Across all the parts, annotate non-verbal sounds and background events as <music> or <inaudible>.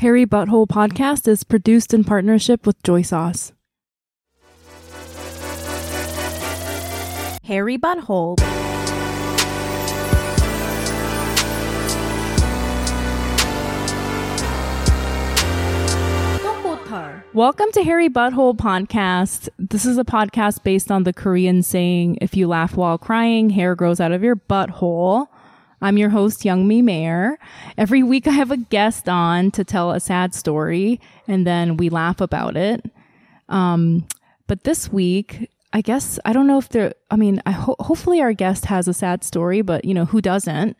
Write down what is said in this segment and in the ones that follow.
Hairy Butthole podcast is produced in partnership with Joy Sauce. Hairy Butthole. Welcome to Hairy Butthole Podcast. This is a podcast based on the Korean saying, if you laugh while crying, hair grows out of your butthole. I'm your host, Youngmi Mayer. Every week I have a guest on to tell a sad story and then we laugh about it. Um, but this week, I guess, I don't know if there, I mean, I ho- hopefully our guest has a sad story, but you know, who doesn't?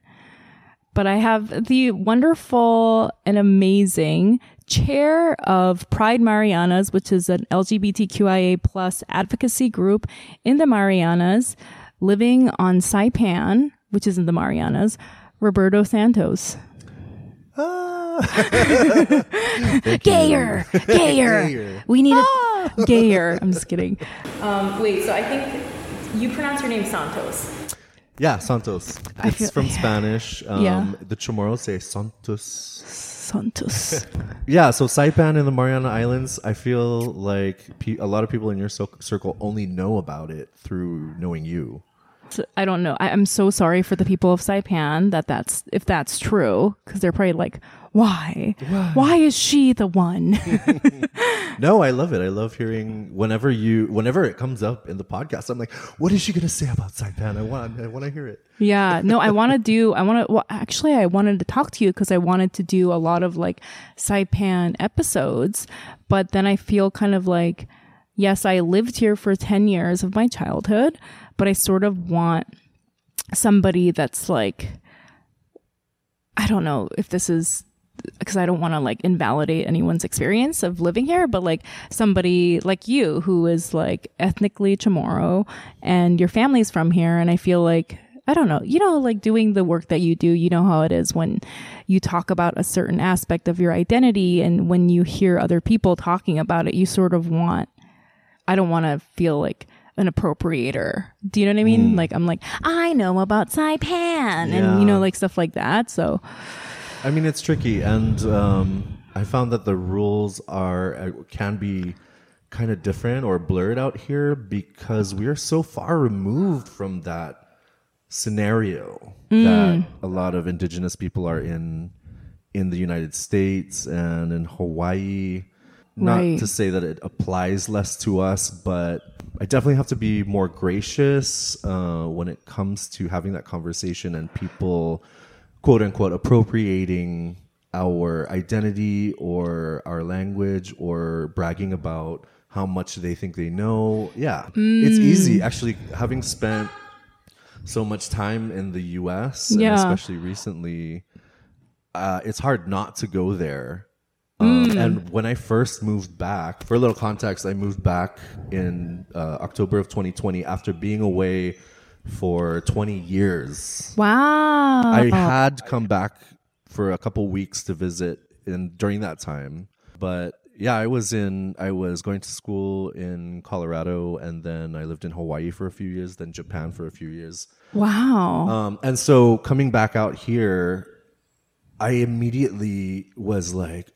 But I have the wonderful and amazing chair of Pride Marianas, which is an LGBTQIA plus advocacy group in the Marianas, living on Saipan, which is in the Marianas, Roberto Santos. Ah. <laughs> <laughs> gayer, gayer. We need a gayer. I'm just kidding. Um, wait, so I think you pronounce your name Santos. Yeah, Santos. I It's feel- from Spanish. Um, Yeah. The Chamorros say Santos. Santos. <laughs> Yeah, so Saipan in the Mariana Islands, I feel like pe- a lot of people in your so- circle only know about it through knowing you. I don't know. I, I'm so sorry for the people of Saipan that that's if that's true because they're probably like, why? why? is she the one? <laughs> No, I love it. I love hearing whenever you, whenever it comes up in the podcast. I'm like, what is she gonna say about Saipan? I want, I want to hear it. yeah. No, I want to <laughs> do. I want to. Well, actually, I wanted to talk to you because I wanted to do a lot of like Saipan episodes, but then I feel kind of like, yes, I lived here for ten years of my childhood, but I sort of want somebody that's like I don't know if this is because I don't want to like invalidate anyone's experience of living here, but like somebody like you who is like ethnically Chamorro and your family's from here. And I feel like, I don't know, you know, like doing the work that you do, you know how it is when you talk about a certain aspect of your identity and when you hear other people talking about it, you sort of want, I don't want to feel like, an appropriator. Do you know what I mean? Like I'm like, I know about Saipan and you know, like stuff like that. So I mean, it's tricky, and um, I found that the rules are uh, can be kind of different or blurred out here because we are so far removed from that scenario that a lot of indigenous people are in in the United States and in Hawaii. Not Right. to say that it applies less to us, but I definitely have to be more gracious uh, when it comes to having that conversation and people, quote unquote, appropriating our identity or our language or bragging about how much they think they know. Yeah, it's easy. Actually, having spent so much time in the US, and Yeah. especially recently, uh, it's hard not to go there. Um, Mm. And when I first moved back, for a little context, I moved back in uh, October of 2020 after being away for 20 years. wow. I had come back for a couple weeks to visit in during that time, but yeah, I was in I was going to school in Colorado and then I lived in Hawaii for a few years, then Japan for a few years. wow. Um, and so coming back out here, I immediately was like,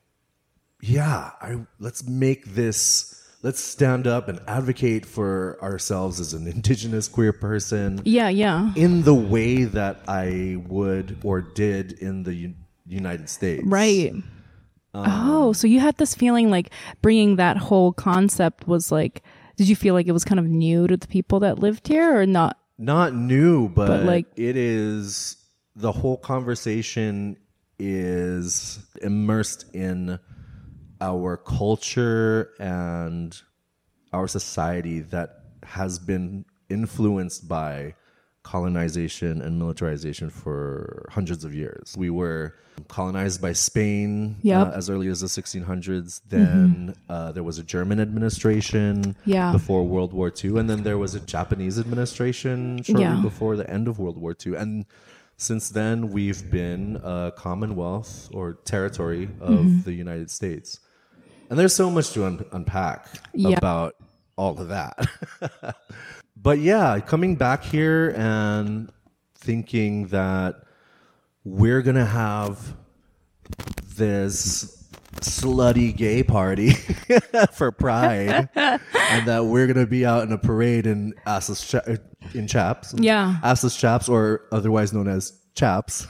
yeah, I let's make this let's stand up and advocate for ourselves as an indigenous queer person yeah, yeah. in the way that I would or did in the U- United States. Right. Um, oh, so you had this feeling like bringing that whole concept was like, did you feel like it was kind of new to the people that lived here or not? Not new, but, But, like- it is the whole conversation is immersed in our culture and our society that has been influenced by colonization and militarization for hundreds of years. We were colonized by Spain Yep. uh, as early as the 1600s. Then uh, there was a German administration Yeah. before World War II, and then there was a Japanese administration shortly Yeah. before the end of World War II. And since then, we've been a commonwealth or territory of Mm-hmm. the United States. And there's so much to un- unpack Yeah. about all of that. <laughs> but yeah, coming back here and thinking that we're going to have this slutty gay party <laughs> for Pride, <laughs> and that we're gonna be out in a parade in assless cha- in chaps, Yeah. assless chaps, or otherwise known as chaps.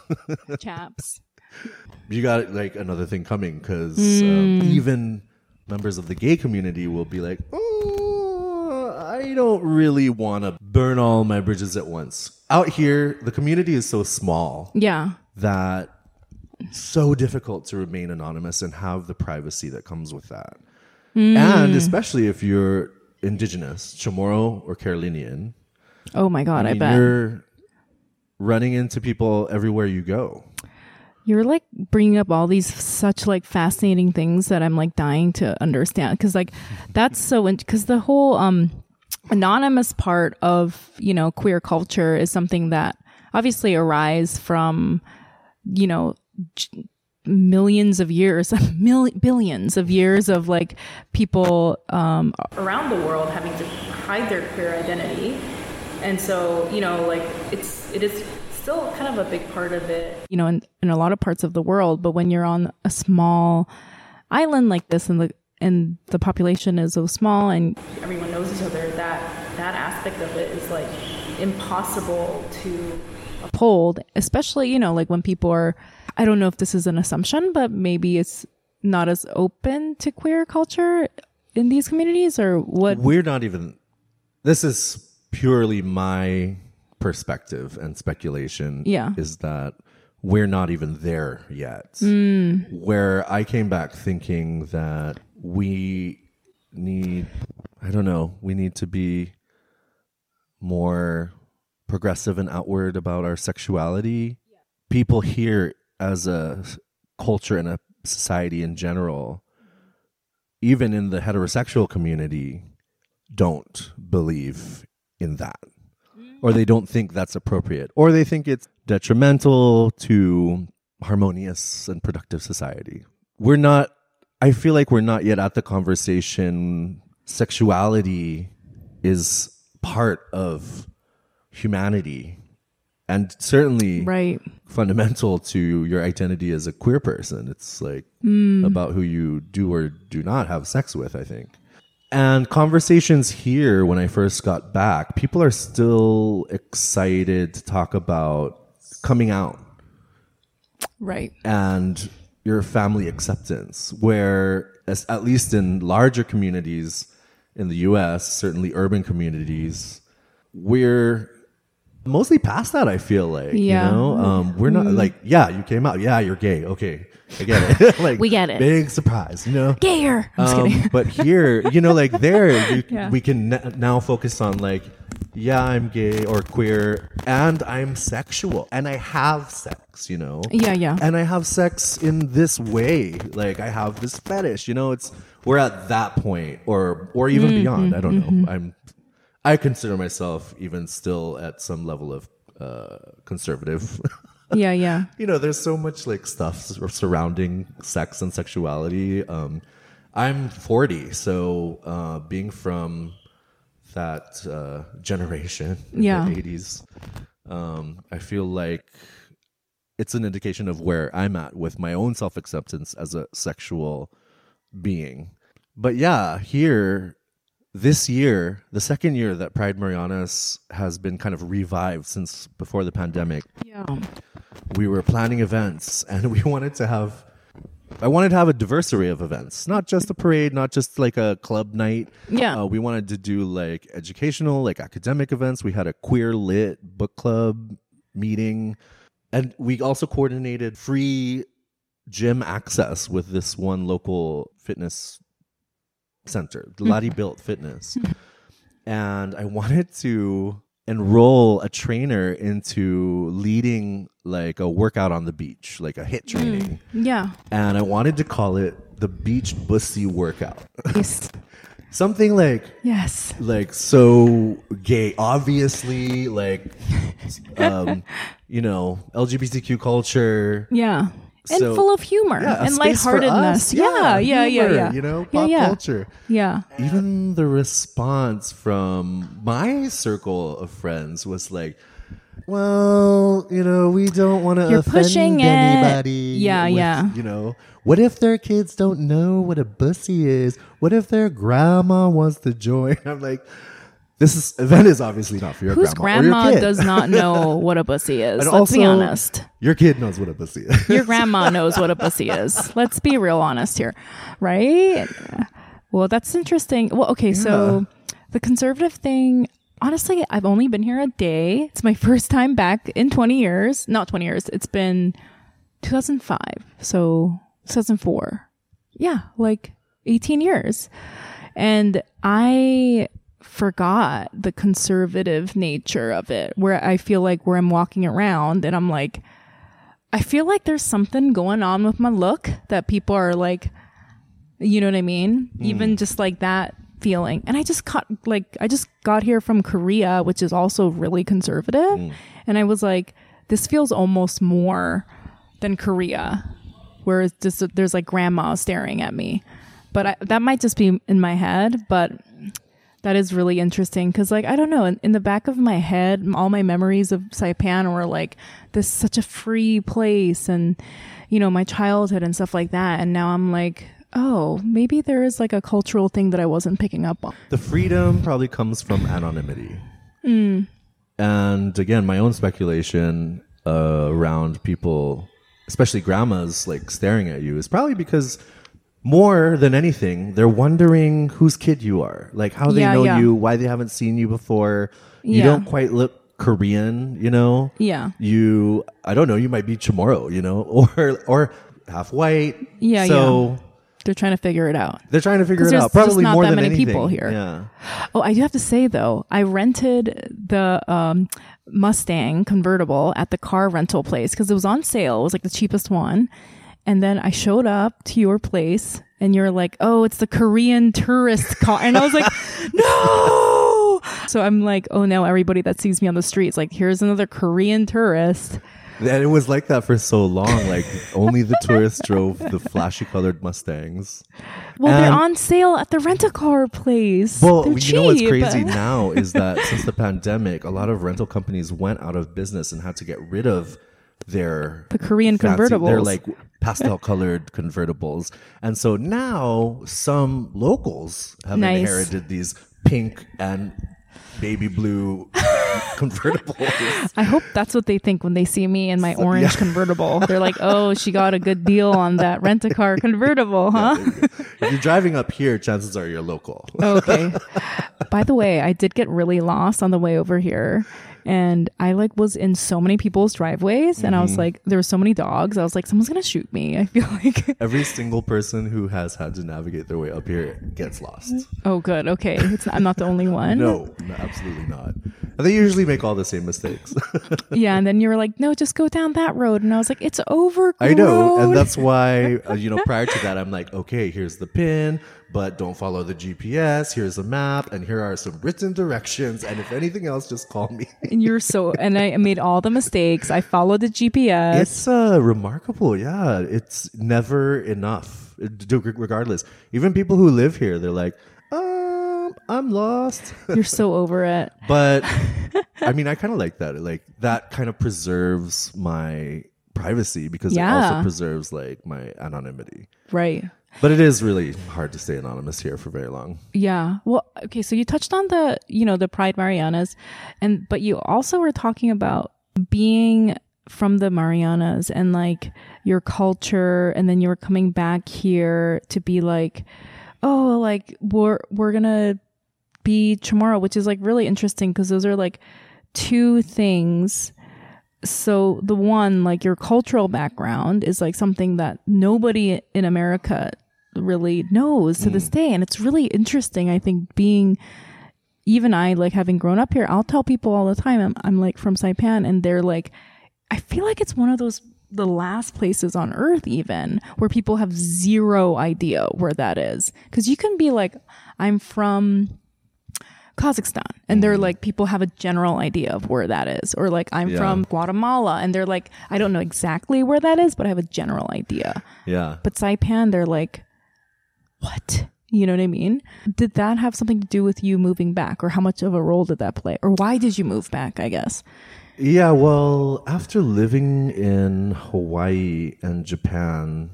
Chaps. you got like another thing coming because um, even members of the gay community will be like, oh, I don't really want to burn all my bridges at once. Out here, the community is so small Yeah. that so difficult to remain anonymous and have the privacy that comes with that. And hmm. especially if you're indigenous, Chamorro or Carolinian, Oh my god, I, mean, bet. you're running into people everywhere you go. You're like bringing up all these such like fascinating things that I'm like dying to understand. Because like that's so because the whole um anonymous part of you know queer culture is something that obviously arise from you know j- millions of years <laughs> mil- billions of years of like people um around the world having to hide their queer identity. And so you know like it's it is still kind of a big part of it. You know in, in a lot of parts of the world but when you're on a small island like this and the and the population is so small and everyone knows each other that that aspect of it is like impossible to uphold especially you know like when people are i don't know if this is an assumption but maybe it's not as open to queer culture in these communities or what? We're not even this is purely my perspective and speculation Yeah. is that we're not even there yet Hmm. where i came back thinking that we need i don't know we need to be more progressive and outward about our sexuality people here as a culture and a society in general even in the heterosexual community don't believe in that or they don't think that's appropriate or they think it's detrimental to harmonious and productive society we're not i feel like we're not yet at the conversation sexuality is part of humanity and certainly right fundamental to your identity as a queer person. It's like Hmm. about who you do or do not have sex with, I think. And conversations here, when I first got back, people are still excited to talk about coming out right and your family acceptance, where, as, at least in larger communities in the US, certainly urban communities, we're mostly past that, I feel like. Yeah. You know, um, we're not like, yeah, you came out. Yeah, you're gay. Okay. I get it. <laughs> like, We get it. Big surprise, you know? gayer i'm just Um, kidding but here, you know, like there, you, <laughs> Yeah. we can n- now focus on like, yeah, I'm gay or queer, and I'm sexual, and I have sex, you know. Yeah, yeah. And I have sex in this way, like I have this fetish, you know. It's we're at that point, or or even Mm-hmm, beyond. I don't know. I'm, I consider myself even still at some level of uh, conservative. <laughs> yeah yeah <laughs> you know, there's so much like stuff surrounding sex and sexuality. Um, I'm 40, so uh, being from that uh, generation, in Yeah. the 80s, um, I feel like it's an indication of where I'm at with my own self acceptance as a sexual being. But yeah, here this year, the second year that Pride Marianas has been kind of revived since before the pandemic, yeah we were planning events <laughs> and we wanted to have I wanted to have a diversity of events, not just a parade, not just like a club night. Yeah. Uh, we wanted to do like educational, like academic events. We had a queer lit book club meeting. And we also coordinated free gym access with this one local fitness center, Lottie Built Fitness. and I wanted to enroll a trainer into leading like a workout on the beach, like a HIIT training. yeah And I wanted to call it the beach bussy workout. yes <laughs> Something like yes like so gay obviously like um you know lgbtq culture yeah and So- full of humor yeah, and lightheartedness yeah yeah yeah humor, yeah you know yeah, pop yeah. culture yeah even the response from my circle of friends was like well you know we don't want to You're offend pushing it. anybody Yeah, with, yeah. you know what if their kids don't know what a bussy is? What if their grandma wants to join? <laughs> I'm like, this is event is obviously not for your Whose grandma. your grandma kid. does not <laughs> know what a bussy is? And Let's be honest. Your kid knows what a bussy is. Your <laughs> grandma knows what a pussy is. Let's be real honest here, right? Well, that's interesting. Well, okay, so the conservative thing, honestly, I've only been here a day. It's my <laughs> first time back in 20 years. Not 20 years. It's been 2005. So 2004. Yeah, like 18 years. And I forgot the conservative nature of it, where I feel like where I'm walking around and I'm like, I feel like there's something going on with my look that people are like, you know what I mean? Hmm. Even just like that feeling. And I just got like, I just got here from Korea, which is also really conservative. Hmm. And I was like, this feels almost more than Korea, where it's just there's like grandma staring at me. But I, that might just be in my head, but that is really interesting because like i don't know in, in the back of my head all my memories of saipan were like this such a free place and you know my childhood and stuff like that. And now i'm like oh maybe there is like a cultural thing that i wasn't picking up on. The freedom probably comes from anonymity. And again, my own speculation uh, around people, especially grandmas, like staring at you, is probably because more than anything, they're wondering whose kid you are, like how they Yeah, know yeah. you, why they haven't seen you before. You Yeah. don't quite look Korean, you know. yeah You, I don't know, you might be Chamorro, you know, <laughs> or or half white. Yeah, So they're trying to figure it out they're trying to figure 'Cause it there's out. just Probably not more that than many anything. people here. Yeah. Oh, I do have to say though, I rented the um, Mustang convertible at the car rental place because it was on sale. It was like the cheapest one. And then I showed up to your place and you're like, oh, it's the Korean tourist car. And I was like, <laughs> no. So I'm like, oh no, everybody that sees me on the streets, like, here's another Korean tourist. And it was like that for so long. Like only the tourists drove the flashy colored Mustangs. Well, they're on sale at the rent a car place. Well, They're you know what's crazy now is that since the pandemic, a lot of rental companies went out of business and had to get rid of their The Korean fancy- convertibles. They're like pastel <laughs> colored convertibles, and so now some locals have Nice. inherited these pink and baby blue <laughs> convertibles. I hope that's what they think when they see me in my orange convertible. They're like, "Oh, she got a good deal on that rent a car convertible, huh?" if you're driving up here, chances are you're local. okay. <laughs> By the way, I did get really lost on the way over here. And I like was in so many people's driveways and I was like there were so many dogs. I was like someone's going to shoot me. I feel like <laughs> Every single person who has had to navigate their way up here gets lost. Oh good. Okay. It's I'm not the only <laughs> one. No, no, absolutely not. And they usually make all the same mistakes. <laughs> Yeah, and then you were like, "No, just go down that road." And I was like, "It's over." I know, and that's why uh, you know. Prior to that, I'm like, okay, here's the pin, but don't follow the GPS. Here's a map, and here are some written directions. And if anything else, just call me. and you're so and I made all the mistakes. I followed the GPS. It's uh, remarkable, yeah. It's never enough, regardless. Even people who live here, they're like, um, I'm lost. <laughs> You're so over it. But I mean, I kind of like that. Like that kind of preserves my privacy because it also preserves like my anonymity. Right. But it is really hard to stay anonymous here for very long. Yeah. Well, okay, so you touched on the, you know, the Pride Marianas and but you also were talking about being from the Marianas and like your culture and then you were coming back here to be like oh, like we're we're going to be Chamorro, which is like really interesting because those are like two things so the one like your cultural background is like something that nobody in america really knows to this mm. day and it's really interesting i think being even i like having grown up here i'll tell people all the time i'm, I'm like from saipan and they're like i feel like it's one of those the last places on earth even where people have zero idea where that is because you can be like i'm from Kazakhstan. And they're mm. like, people have a general idea of where that is. Or like, I'm Yeah. from Guatemala. And they're like, I don't know exactly where that is, but I have a general idea. Yeah. But Saipan, they're like, what? You know what I mean? Did that have something to do with you moving back? Or how much of a role did that play? Or why did you move back, I guess? Yeah, well, after living in Hawaii and Japan,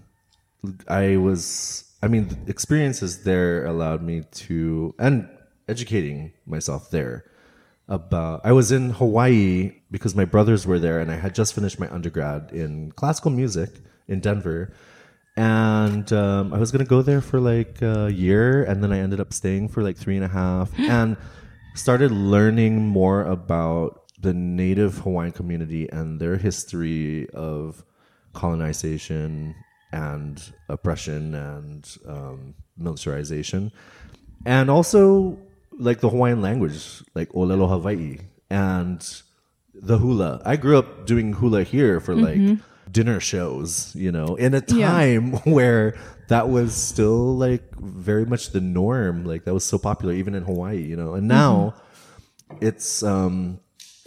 I was, I mean, experiences there allowed me to, and educating myself there about, I was in Hawaii because my brothers were there and I had just finished my undergrad in classical music in Denver. And um, I was to go there for like a year. And then I ended up staying for like three and a half <gasps> and started learning more about the native Hawaiian community and their history of colonization and oppression and um, militarization, and also like the Hawaiian language, like Olelo Hawaii and the hula. I grew up doing hula here for like dinner shows, you know, in a Yeah. time <laughs> where that was still like very much the norm. Like that was so popular even in Hawaii, you know. And now it's um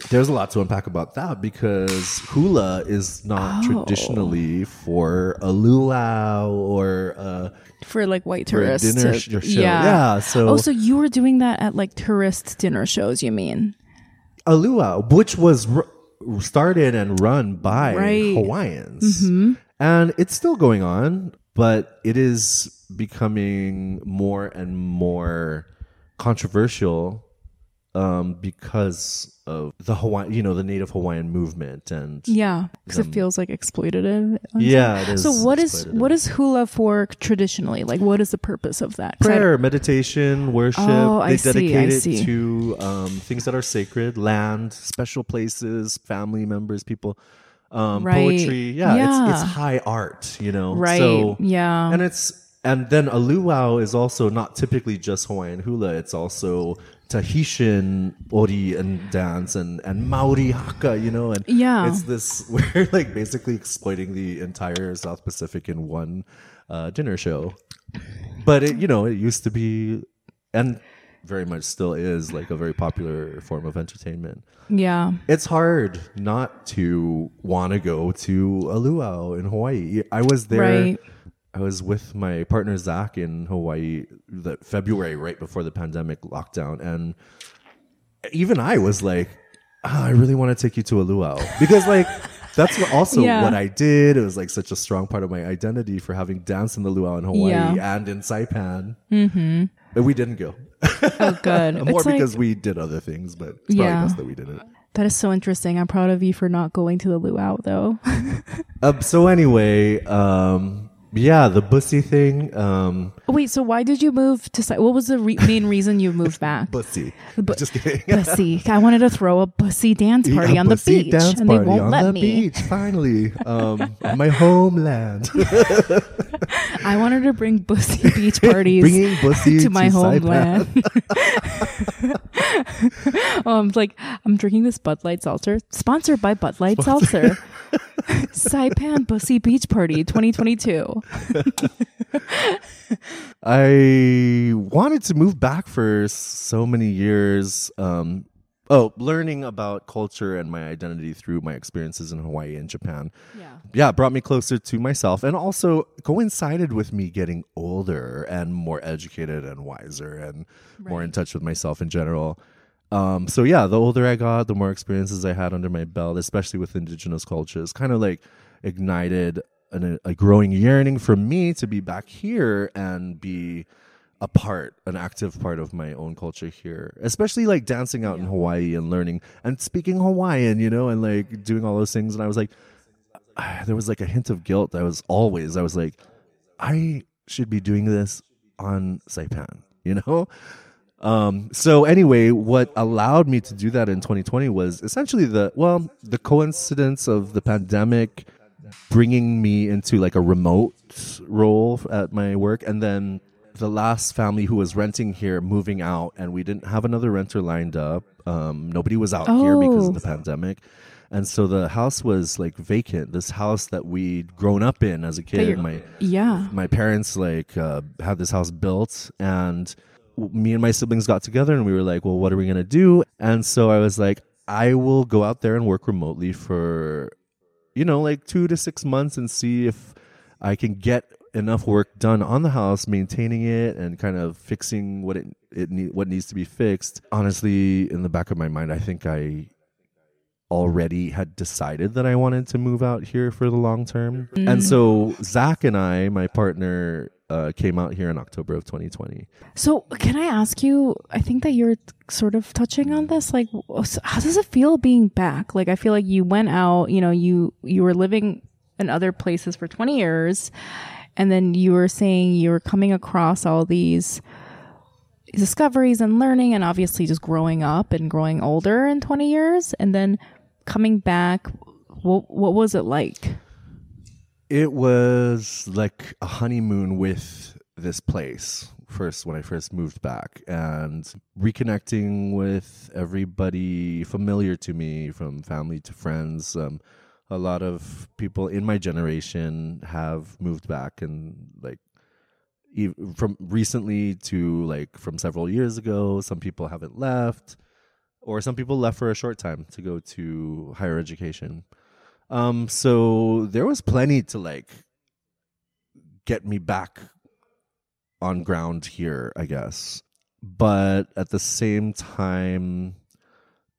there's a lot to unpack about that because hula is not Oh. traditionally for a luau or a, For like white tourists. dinner to- sh- show. Yeah. so, oh, so you were doing that at like tourist dinner shows, you mean? a luau, which was r- started and run by Right. Mm-hmm. Hawaiians, and it's still going on, but it is becoming more and more controversial um, because of the Hawaii, you know, the Native Hawaiian movement, and Yeah, because it feels like exploitative. yeah, it is. So what is what is hula for traditionally? Like, what is the purpose of that? I- prayer, meditation, worship. Oh, I they see, dedicate I it see. to um, things that are sacred, land, special places, family members, people, um, Right. poetry. Yeah, Yeah. It's, it's high art, you know. Right. So, yeah. and it's and then a luau is also not typically just Hawaiian hula. It's also Tahitian ori and dance and and Maori haka, you know. And Yeah. it's this <laughs> we're like basically exploiting the entire South Pacific in one uh, dinner show. But it, you know, it used to be, and very much still is, like a very popular form of entertainment. yeah. It's hard not to want to go to a luau in Hawaii. I was there. Right. I was with my partner Zach in Hawaii the February right before the pandemic lockdown, and even I was like, "Ah, I really want to take you to a luau because like <laughs> that's what also Yeah. what I did. It was like such a strong part of my identity for having danced in the luau in Hawaii Yeah. and in Saipan. Mm-hmm. But we didn't go. Oh, good. <laughs> More It's like- because we did other things, but it's probably Yeah. best that we did it. that is so interesting. I'm proud of you for not going to the luau though. Uh, so anyway, um, yeah, the bussy thing. Um, Wait, so why did you move to? What was the re- main reason you moved <laughs> back? bussy. Bu- Just kidding. <laughs> Bussy. I wanted to throw a bussy dance party A on the bussy beach, dance and they party won't on let the me. beach. <laughs> Finally, um, my homeland. I wanted to bring bussy beach parties Bringing bussy to my to homeland. oh, I'm like, I'm drinking this Bud Light seltzer, sponsored by Bud Light Seltzer. Saipan Bussy Beach Party 2022. <laughs> I wanted to move back for so many years. Um, oh, learning about culture and my identity through my experiences in Hawaii and Japan. Yeah. yeah, brought me closer to myself and also coincided with me getting older and more educated and wiser and more in touch with myself in general. Um, so yeah, the older I got, the more experiences I had under my belt, especially with indigenous cultures, kind of like ignited an, a growing yearning for me to be back here and be a part, an active part of my own culture here, especially like dancing out in Hawaii and learning and speaking Hawaiian, you know, and like doing all those things. And I was like, ah, <sighs> there was like a hint of guilt. I was always, I was like, I should be doing this on Saipan, you <laughs> know? Um, so anyway, what allowed me to do that in 2020 was essentially the, well, the coincidence of the pandemic bringing me into like a remote role at my work. And then the last family who was renting here moving out and we didn't have another renter lined up. Um, nobody was out here because Oh. of the pandemic. And so the house was like vacant. This house that we'd grown up in as a kid. My Yeah. my parents like uh, had this house built and me and my siblings got together and we were like well what are we going to do? And so i was like i will go out there and work remotely for you know like two to six months and see if i can get enough work done on the house maintaining it and kind of fixing what it, it need, what needs to be fixed. Honestly in the back of my mind i think i already had decided that I wanted to move out here for the long term. And mm. so Zach and I, my partner, uh, came out here in October of 2020. So, can I ask you? I think that you're sort of touching on this. Like, how does it feel being back? Like, I feel like you went out. You know, you you were living in other places for 20 years, and then you were saying you were coming across all these discoveries and learning, and obviously just growing up and growing older in 20 years, and then coming back. What what was it like? It was like a honeymoon with this place first when I first moved back and reconnecting with everybody familiar to me from family to friends. Um, a lot of people in my generation have moved back and like from recently to like from several years ago. Some people haven't left, or some people left for a short time to go to higher education. Um, so there was plenty to like get me back on ground here, I guess. But at the same time,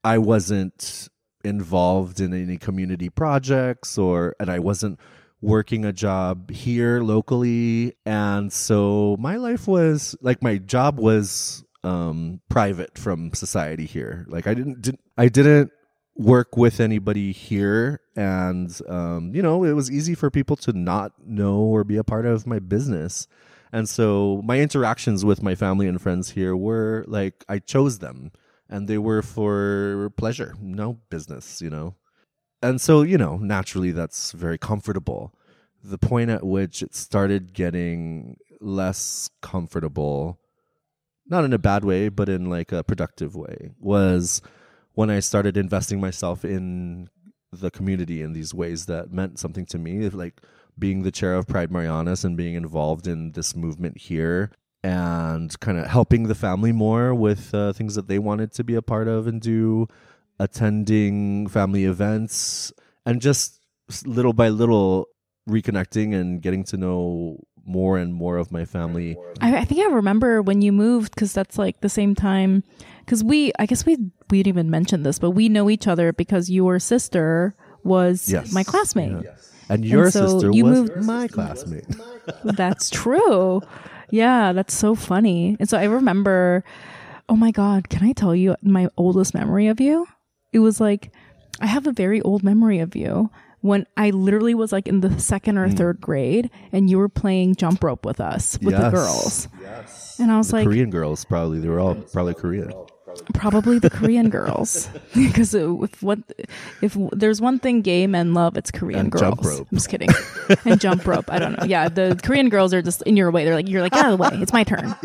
I wasn't involved in any community projects or and I wasn't working a job here locally and so my life was like my job was um private from society here like I didn't, didn't I didn't work with anybody here and um you know it was easy for people to not know or be a part of my business and so my interactions with my family and friends here were like I chose them and they were for pleasure, no business, you know. And so, you know, naturally that's very comfortable. The point at which it started getting less comfortable, not in a bad way, but in like a productive way, was when I started investing myself in the community in these ways that meant something to me, like being the chair of Pride Marianas and being involved in this movement here and kind of helping the family more with uh, things that they wanted to be a part of and do, attending family events, and just little by little reconnecting and getting to know more and more of my family. I, I think I remember when you moved because that's like the same time. Because we, I guess we we didn't even mention this, but we know each other because your sister was Yes. my classmate. Yeah. And your so sister you was moved- my classmate. <laughs> That's true. Yeah, that's so funny. And so I remember, oh my God, can I tell you my oldest memory of you? It was like, I have a very old memory of you when I literally was like in the second or mm. third grade and you were playing jump rope with us, with the Yes. girls. And I was The like, Korean girls, probably. They were all probably Korean. Probably the Korean girls. <laughs> <laughs> because if what if there's one thing gay men love, it's Korean And girls. jump rope. I'm just kidding. and jump rope. I don't know. Yeah, the Korean girls are just in your way. They're like, you're like, get out of the way. It's my turn. <laughs>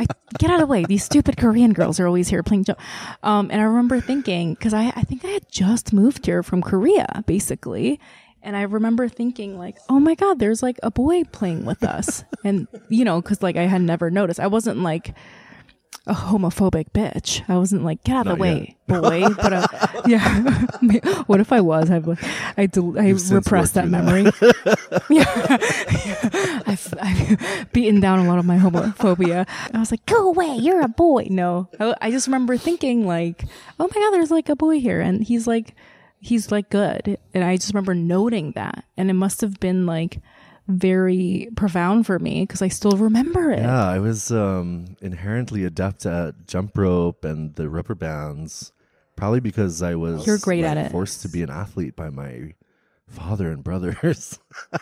I, get out of the way. These stupid Korean girls are always here playing jump. Um, and I remember thinking, because I, I think I had just moved here from Korea, basically. And I remember thinking, like, oh my God, there's like a boy playing with us. and, you know, because like I had never noticed. I wasn't like, a homophobic bitch. I wasn't like, get out of the way, boy. But uh, <laughs> yeah, <laughs> what if I was? I I, del- I repressed that memory. <laughs> yeah, I've, I've beaten down a lot of my homophobia. I was like, go away, you're a boy. No, I, I just remember thinking like, oh my god, there's like a boy here, and he's like, he's like good, and I just remember noting that, and it must have been like very profound for me because I still remember it. Yeah, I was um, inherently adept at jump rope and the rubber bands, probably because I was You're great like, at it. forced to be an athlete by my father and brothers. <laughs>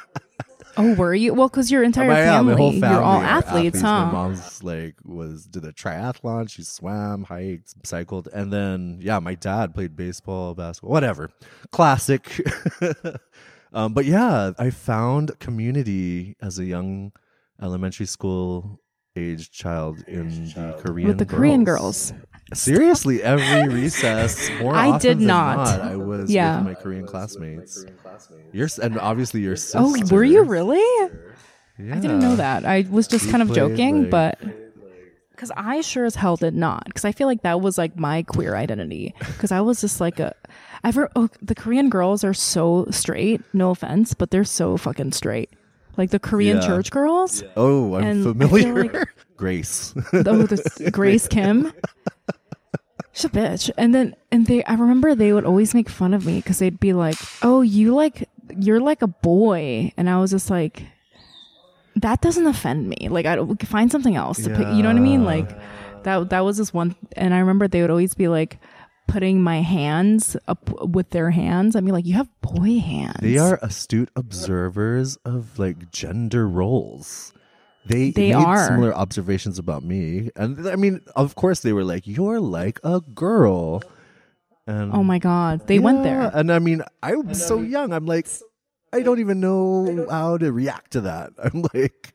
Oh, were you? Well, because your entire yeah, family, my whole family you're all are athletes, My mom's like was did a triathlon. She swam, hiked, cycled, and then yeah, my dad played baseball, basketball, whatever. Classic. <laughs> um, but yeah, I found community as a young elementary school aged child in the Korean With the Korean girls. Seriously, every recess. <laughs> More I often did than not. I was Yeah. with my Korean classmates. Your and obviously your sister. Oh, were you really? Yeah. I didn't know that. I was just We kind of joking, like- but because I sure as hell did not. Because I feel like that was like my queer identity. Because I was just like a. I've heard, oh, the Korean girls are so straight. No offense, but they're so fucking straight. Like the Korean Yeah. church girls. Oh, I'm And I feel familiar. like- <laughs> Grace. Oh, the <laughs> Grace Kim. she's a bitch. And then, and they, I remember they would always make fun of me because they'd be like, oh, you like, you're like a boy. And I was just like, that doesn't offend me. Like, I don't find something else to pick. You know what I mean? Like, that, that was this one. And I remember they would always be like, putting my hands up with their hands. I mean, like, you have boy hands. They are astute observers of like gender roles. They They made are. similar observations about me, and I mean, of course, they were like, "You're like a girl." And Oh my God. They went there. and I mean, I'm so young. I'm like, I don't even know how to react to that. <laughs> I'm like,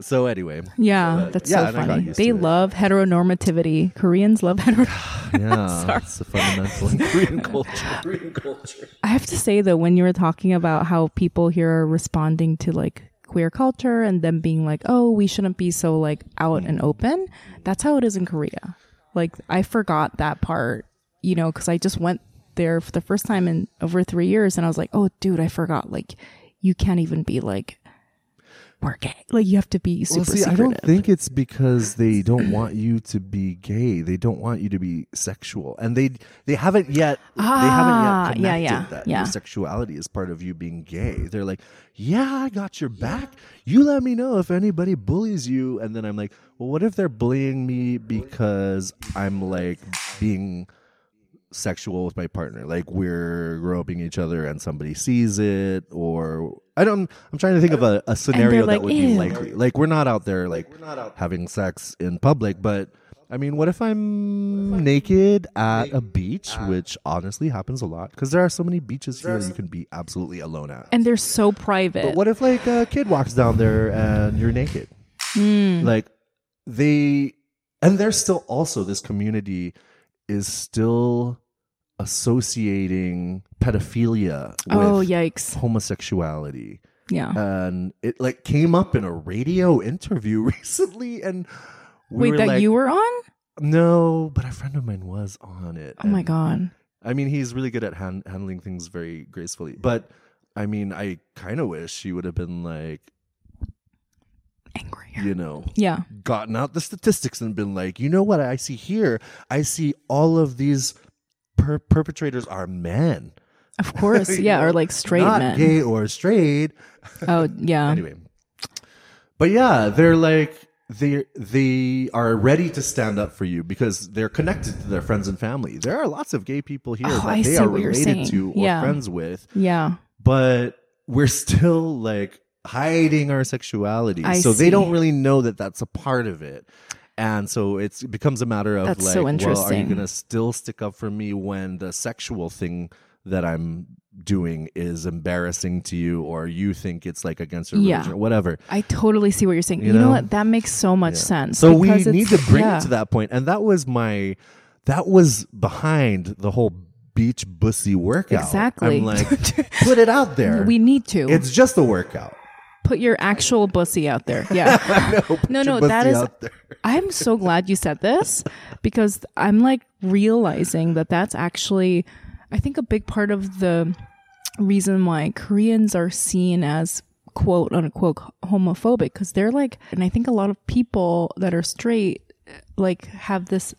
so anyway, Yeah, But, that's yeah, so and I got funny. They to it. love heteronormativity. Koreans love heteronormativity. <sighs> <laughs> yeah, it's a fundamental in Korean <laughs> culture. Korean culture. I have to say though, when you were talking about how people here are responding to like queer culture and them being like, oh, we shouldn't be so like out and mm. open, that's how it is in Korea. Like, I forgot that part, you know, because I just went there for the first time in over three years and I was like, oh, dude, I forgot. Like, you can't even be like, we're gay. Like, you have to be super Well, see, I don't think it's because they don't want you to be gay. They don't want you to be sexual, and they they haven't yet. they Ah, haven't yeah, yet connected yeah, that yeah. your sexuality is part of you being gay. They're like, "Yeah, I got your back. You let me know if anybody bullies you." And then I'm like, "Well, what if they're bullying me because I'm like being." Sexual with my partner like we're groping each other and somebody sees it or i don't i'm trying to think of a, a scenario like, that would "Ew." be likely like we're not out there like having sex in public but i mean what if i'm naked at a beach which honestly happens a lot because there are so many beaches here you can be absolutely alone at and they're so private. but what if like a kid walks down there and you're naked? Hmm. Like they and there's still also this community is still associating pedophilia oh, with oh, yikes. homosexuality. Yeah. And it like came up in a radio interview <laughs> recently and we Wait, that like, you were on? No, but a friend of mine was on it. Oh my God. I mean, he's really good at han- handling things very gracefully. But I mean, I kind of wish he would have been like, Angry. you know, Yeah. gotten out the statistics and been like, you know what I see here? I see all of these per- perpetrators are men, Of course. <laughs> Yeah. know, Or like straight not men. gay or straight. Oh, yeah. <laughs> Anyway, but yeah, they're like they they are ready to stand up for you because they're connected to their friends and family. There are lots of gay people here Oh, that I they are related to or Yeah. friends with, Yeah. but we're still like hiding our sexuality. I so they don't really know that that's a part of it. And so it's, it becomes a matter of That's like, so well, are you going to still stick up for me when the sexual thing that I'm doing is embarrassing to you or you think it's like against your Yeah. religion or whatever. I totally see what you're saying. You, You know? know? what? That makes so much Yeah. sense. So we need to bring yeah. it to that point. And that was my, that was behind the whole beach bussy workout. Exactly. I'm like, <laughs> put it out there. We need to it's just a workout. Put your actual bussy out there. Yeah. <laughs> no, no, that there. I'm so glad you said this because I'm like realizing that that's actually, I think, a big part of the reason why Koreans are seen as quote unquote homophobic because they're like, and I think a lot of people that are straight like have this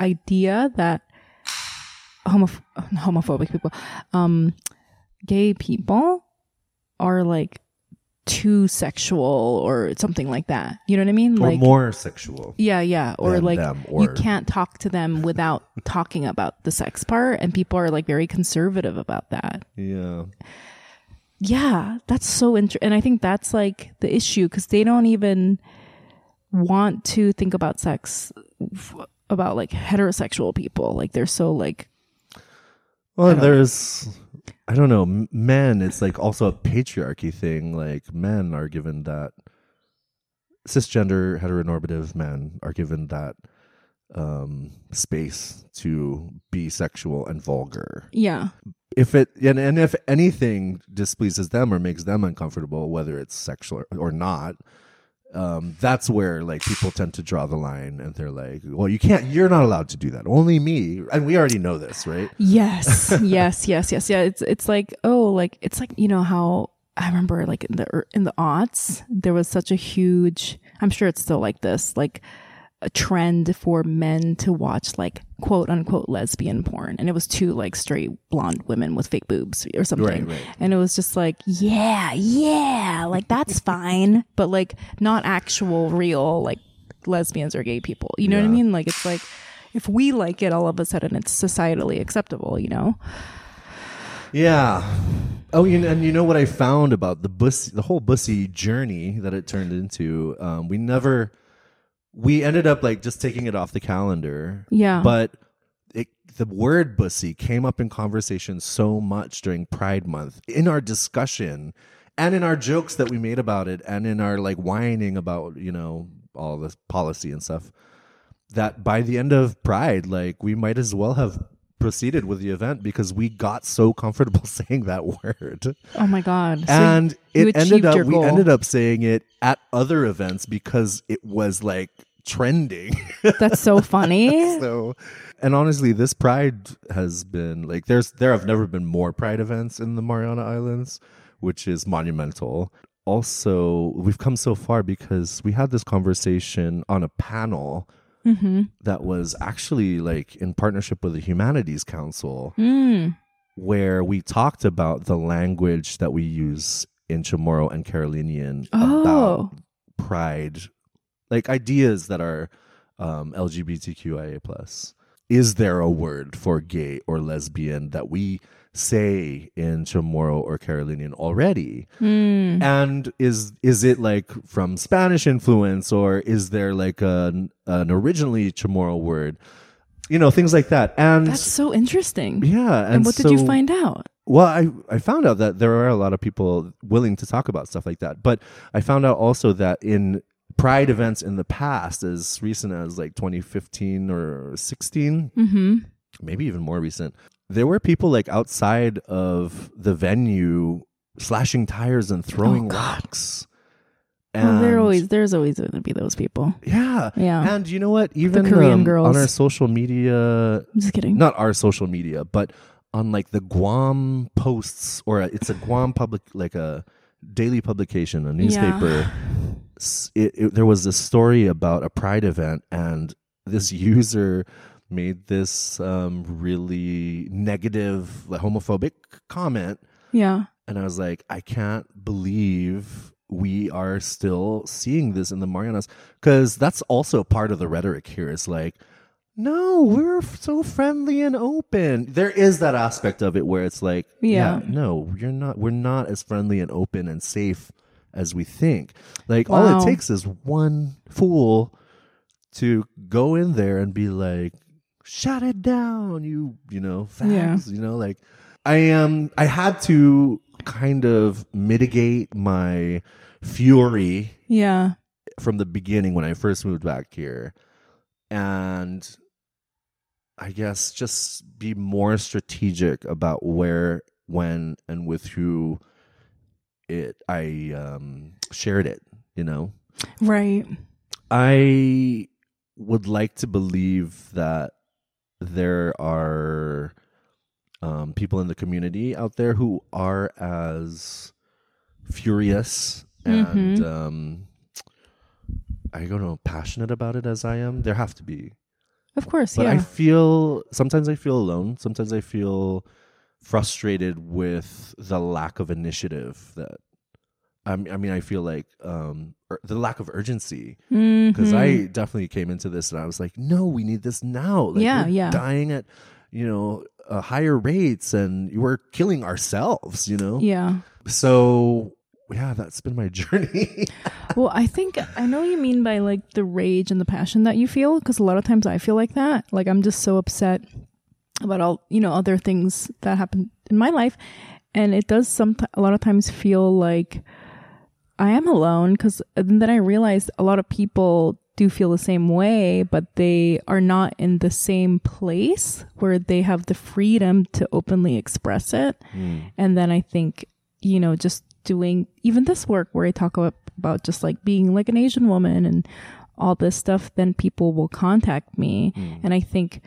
idea that homoph- homophobic people, um, gay people are like too sexual or something like that. You know what I mean? Or like more sexual. yeah, yeah. Or like them, you can't talk to them without <laughs> talking about the sex part and people are like very conservative about that. Yeah. Yeah, that's so interesting. And I think that's like the issue cuz they don't even want to think about sex f- about like heterosexual people. Like they're so like Well, there's, I don't know, men, it's like also a patriarchy thing. Like men are given that, cisgender heteronormative men are given that um space to be sexual and vulgar yeah. if it and, and if anything displeases them or makes them uncomfortable whether it's sexual or, or not um that's where like people tend to draw the line and they're like well you can't you're not allowed to do that only me and we already know this right Yes, <laughs> yes, yes, yes, yeah. It's it's like oh, like it's like you know how I remember like in the er, in the aughts there was such a huge. I'm sure it's still like this. Like a trend for men to watch like quote unquote lesbian porn. And it was two like straight blonde women with fake boobs or something. Right, right. and it was just like yeah yeah like that's <laughs> fine. But like not actual real like lesbians or gay people. You know what i mean? Like it's like if we like it all of a sudden it's societally acceptable you know? Yeah. Oh, you know, and you know what I found about the bussy, the whole bussy journey that it turned into. Um, we never, we ended up like just taking it off the calendar. Yeah. But it, the word bussy came up in conversation so much during Pride Month in our discussion, and in our jokes that we made about it, and in our like whining about you know all the policy and stuff. That by the end of Pride, like we might as well have proceeded with the event because we got so comfortable <laughs> saying that word. Oh my god. So and you it ended up we ended up saying it at other events because it was like trending. <laughs> That's so funny. So and honestly this pride has been like there's there have never been more pride events in the mariana islands which is monumental. Also we've come so far because we had this conversation on a panel mm-hmm. that was actually like in partnership with the humanities council mm. where we talked about the language that we use in Chamorro and Carolinian Oh. about pride, like ideas that are um, LGBTQIA plus. Is there a word for gay or lesbian that we say in Chamorro or Carolinian already? Mm. And is is it like from Spanish influence or is there like an an originally Chamorro word? You know, things like that. And that's so interesting yeah, and, and what did you find out well, I, I found out that there are a lot of people willing to talk about stuff like that. But I found out also that in pride events in the past, as recent as like 2015 or 16, mm-hmm. maybe even more recent, there were people like outside of the venue slashing tires and throwing Oh, rocks. well, there And- always there's always going to be those people yeah. yeah And you know what? Even the Korean um, girls. on our social media, i'm just kidding not our social media, but on like the Guam posts or a, it's a Guam public like a daily publication, a newspaper. s- It, it, there was this story about a pride event, and this <laughs> user made this um, really negative, like, homophobic comment, yeah and I was like, I can't believe we are still seeing this in the Marianas because that's also part of the rhetoric here. Is like, no, we're so friendly and open. There is that aspect of it where it's like, yeah, Yeah. no, you're not. We're not as friendly and open and safe as we think. Like, all it takes is one fool to go in there and be like, shut it down, you, you know, Yeah. you know, like I am. I had to kind of mitigate my fury yeah from the beginning when I first moved back here. And I guess just be more strategic about where, when, and with who it I um shared it, you know. right I would like to believe that there are um, people in the community out there who are as furious and Mhm. um, I don't know passionate about it as I am. There have to be, of course but yeah I feel sometimes I feel alone. Sometimes I feel frustrated with the lack of initiative that. I mean, I feel like um, ur- the lack of urgency because Mhm. I definitely came into this and I was like, no, we need this now. Like, Yeah, yeah. dying at you know uh, higher rates and we're killing ourselves. You know, yeah so yeah, that's been my <laughs> journey. well i think i know what you mean by like the rage and the passion that you feel because a lot of times i feel like that like i'm just so upset about all you know other things that happen in my life. And it does some a lot of times feel like i am alone because then i realize a lot of people do feel the same way but they are not in the same place where they have the freedom to openly express it. And then I think, you know, just doing even this work where I talk about, about just like being like an Asian woman and all this stuff, then people will contact me. And I think,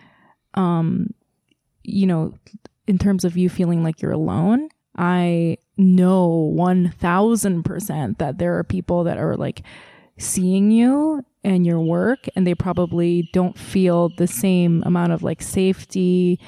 um, you know, in terms of you feeling like you're alone, I know 1000% that there are people that are like seeing you and your work and they probably don't feel the same amount of like safety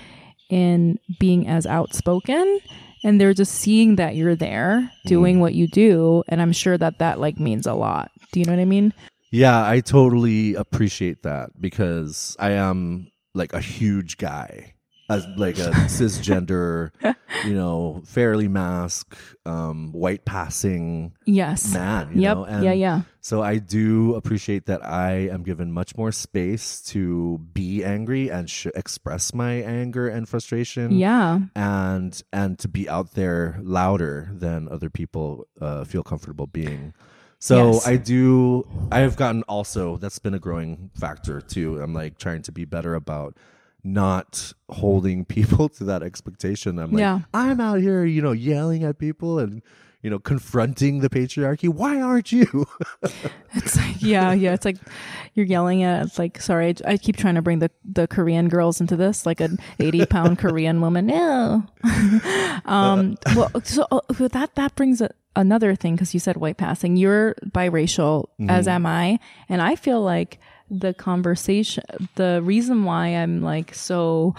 in being as outspoken and they're just seeing that you're there mm. doing what you do and i'm sure that that like means a lot. Do you know what i mean? Yeah, I totally appreciate that because I am like a huge guy, as like a <laughs> cisgender, you know, fairly mask, um, white passing yes man. You yep know? And yeah yeah So I do appreciate that I am given much more space to be angry and sh- express my anger and frustration. yeah and and to be out there louder than other people uh, feel comfortable being. So Yes. I do. I have gotten also. That's been a growing factor too. I'm like trying to be better about not holding <laughs> people to that expectation. I'm like, Yeah. I'm out here, you know, yelling at people and you know confronting the patriarchy. Why aren't you? <laughs> It's like, yeah, yeah. It's like you're yelling at. It's like, sorry, I, I keep trying to bring the the Korean girls into this, like an 80 pound Korean woman. No. <laughs> um. Well, so uh, that that brings a, another thing because you said white passing. You're biracial, as am I, and I feel like the conversation, the reason why I'm like so.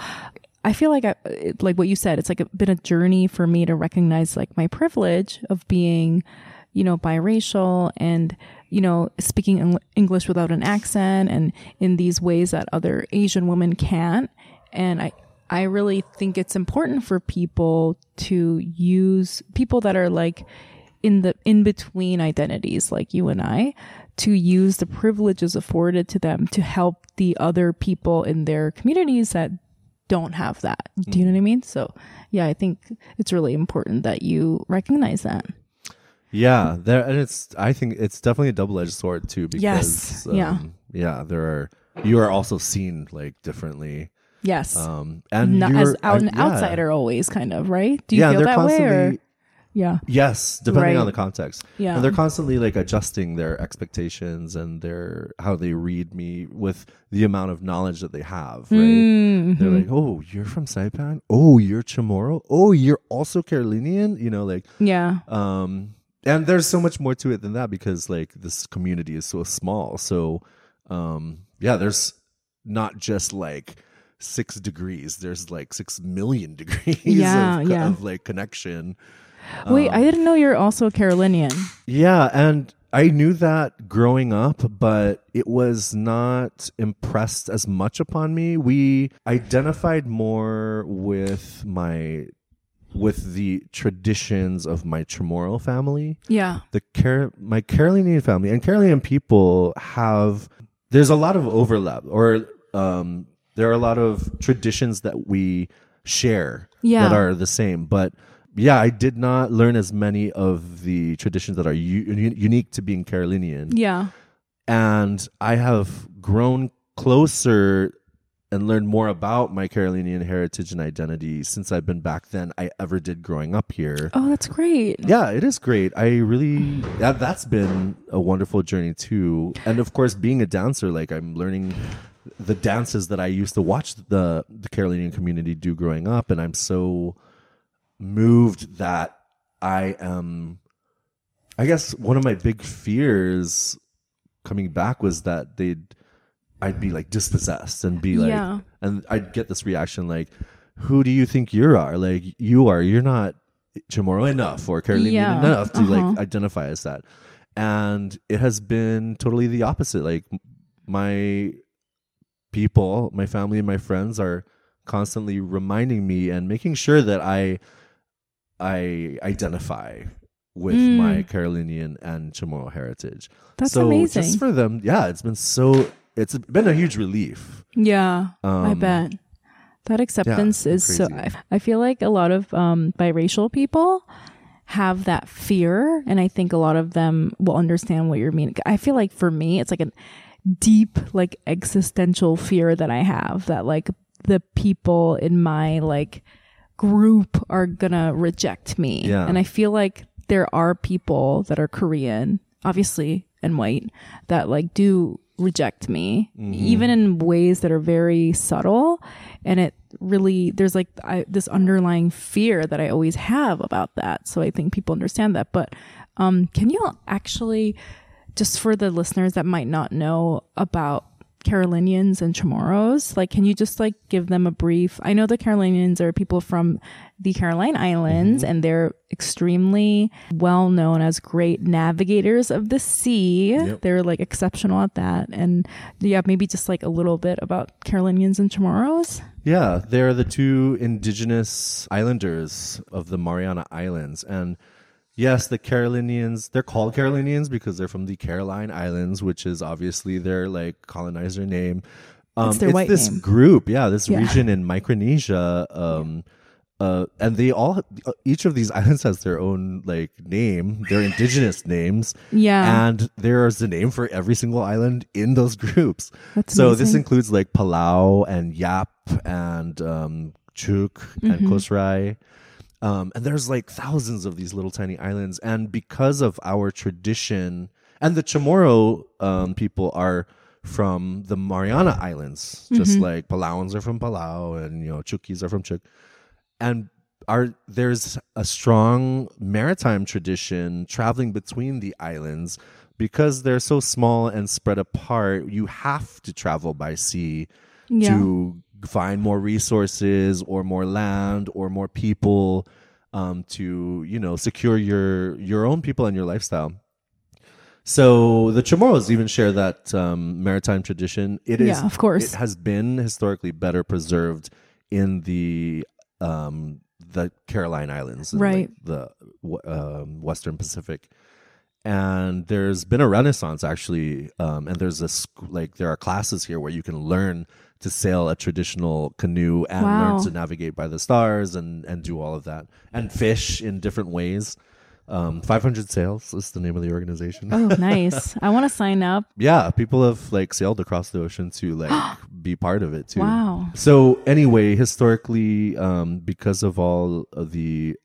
I feel like I, like what you said, it's like a, been a journey for me to recognize like my privilege of being, you know, biracial and, you know, speaking Eng- English without an accent and in these ways that other Asian women can't. And I, I really think it's important for people to use people that are like in the in between identities like you and I to use the privileges afforded to them to help the other people in their communities that don't have that. Do you know what I mean? So, yeah, I think it's really important that you recognize that. Yeah, there and it's I think it's definitely a double edged sword too because Yes, yeah. um, yeah, there are you are also seen like differently. Yes. Um and as out, an yeah. outsider always kind of, right? Do you yeah, feel that way or yeah. Yes, depending Right. on the context. Yeah. And they're constantly like adjusting their expectations and their how they read me with the amount of knowledge that they have, right? Mm-hmm. They're like, "Oh, you're from Saipan? Oh, you're Chamorro? Oh, you're also Carolinian?" You know, like Yeah. um and there's so much more to it than that because like this community is so small so um yeah there's not just like six degrees there's like six million <laughs> degrees Yeah, of, yeah. of like connection Wait, Um, I didn't know you're also a Carolinian. yeah and i knew that growing up but it was not impressed as much upon me we identified more with my with the traditions of my Chamorro family Yeah. the Car- my Carolinian family and Carolinian people have there's a lot of overlap or um, there are a lot of traditions that we share Yeah. that are the same but yeah I did not learn as many of the traditions that are u- unique to being Carolinian Yeah. and I have grown closer and learned more about my Carolinian heritage and identity since I've been back than I ever did growing up here Oh, that's great. yeah, it is great. I really that that's been a wonderful journey too. And of course, being a dancer, like I'm learning the dances that I used to watch the the Carolinian community do growing up, and I'm so moved that I am. I guess one of my big fears coming back was that they'd I'd be like dispossessed and be like Yeah. and I'd get this reaction like, "Who do you think you are? Like you are. You're not Chamorro enough or Carolinian Yeah, enough to uh-huh. like identify as that." And it has been totally the opposite. Like my people, my family, and my friends are constantly reminding me and making sure that I I identify with Mm. my Carolinian and Chamorro heritage. That's so amazing. Just for them, yeah, it's been so. It's been a huge relief. Yeah, I Um, bet. That acceptance it's is so. I, I feel like a lot of um, biracial people have that fear, and I think a lot of them will understand what you're meaning. I feel like for me, it's like a deep, like existential fear that I have that like the people in my like group are gonna reject me. Yeah. And I feel like there are people that are Korean, obviously, and white that like do reject me, even in ways that are very subtle. And it really, there's like I, this underlying fear that I always have about that. So I think people understand that. But um, can you actually just for the listeners that might not know about Carolinians and Chamorros, like, can you just like give them a brief? I know the Carolinians are people from the Caroline Islands Mm-hmm. and they're extremely well known as great navigators of the sea. Yep. They're like exceptional at that. And yeah, maybe just like a little bit about Carolinians and Chamorros. Yeah, they're the two indigenous islanders of the Mariana Islands. And yes, the Carolinians, they're called Carolinians because they're from the Caroline Islands, which is obviously their like colonizer name. Um, It's their white this name. group, yeah, this Yeah. region in Micronesia. Um, uh, and they all, each of these <laughs> islands has their own like name, their indigenous names. Yeah. And there's a name for every single island in those <laughs> groups. That's so this includes like Palau and Yap and um, Chuuk and Mm-hmm. Um, and there's like thousands of these little tiny islands. And because of our tradition, and the Chamorro um, people are from the Mariana Islands, Mm-hmm. just like Palauans are from Palau and, you know, Chukis are from Chuuk. And are there's a strong maritime tradition traveling between the islands because they're so small and spread apart you have to travel by sea Yeah. to find more resources or more land or more people um, to you know secure your your own people and your lifestyle so the chamorros even share that um, maritime tradition it is Yeah, of course. it has been historically better preserved in the um, the Caroline Islands, in, like, Right. the um, Western Pacific. And there's been a renaissance actually, um, and there's a like there are classes here where you can learn to sail a traditional canoe and Wow. learn to navigate by the stars and and do all of that and fish in different ways. Um, 500 Sails is the name of the organization. Oh, <laughs> nice. I want to sign up. Yeah, people have like sailed across the ocean to like <gasps> be part of it too. Wow. So anyway, historically, um, because of all of the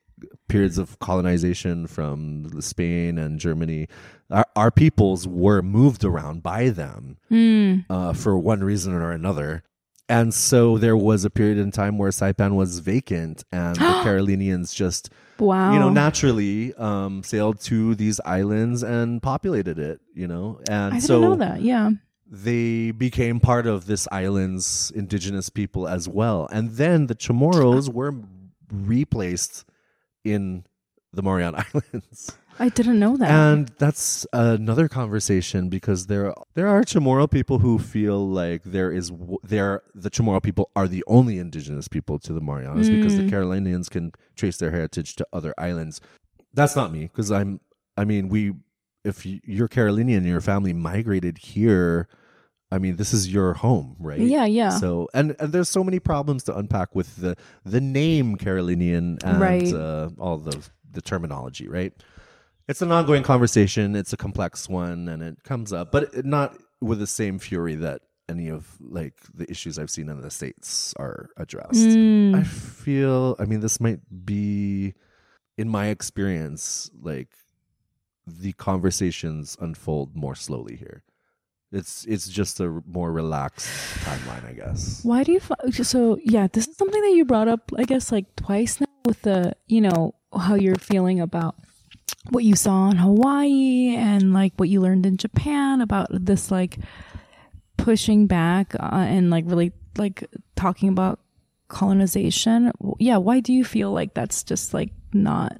periods of colonization from Spain and Germany, our, our peoples were moved around by them Mm. uh, for one reason or another. And so there was a period in time where Saipan was vacant, and the <gasps> Carolinians just Wow. you know naturally um, sailed to these islands and populated it. You know, and I didn't so know that. Yeah. they became part of this island's indigenous people as well. And then the Chamorros were replaced in the Mariana <laughs> Islands. I didn't know that. And that's another conversation because there there are Chamorro people who feel like there is there the Chamorro people are the only indigenous people to the Marianas because the Carolinians can trace their heritage to other islands. That's not me because I'm I mean we if you, you're Carolinian and your family migrated here I mean this is your home, right? Yeah, yeah. So and, and there's so many problems to unpack with the the name Carolinian and Right. uh, all the the terminology, right? It's an ongoing conversation. It's a complex one, and it comes up, but not with the same fury that any of like the issues I've seen in the states are addressed. Mm. I feel. I mean, this might be, in my experience, like the conversations unfold more slowly here. It's it's just a more relaxed timeline, I guess. Why do you so yeah, this is something that you brought up I guess like twice now with the, you know, how you're feeling about what you saw in Hawaii and like what you learned in Japan about this like pushing back uh, and like really like talking about colonization. Yeah, why do you feel like that's just like not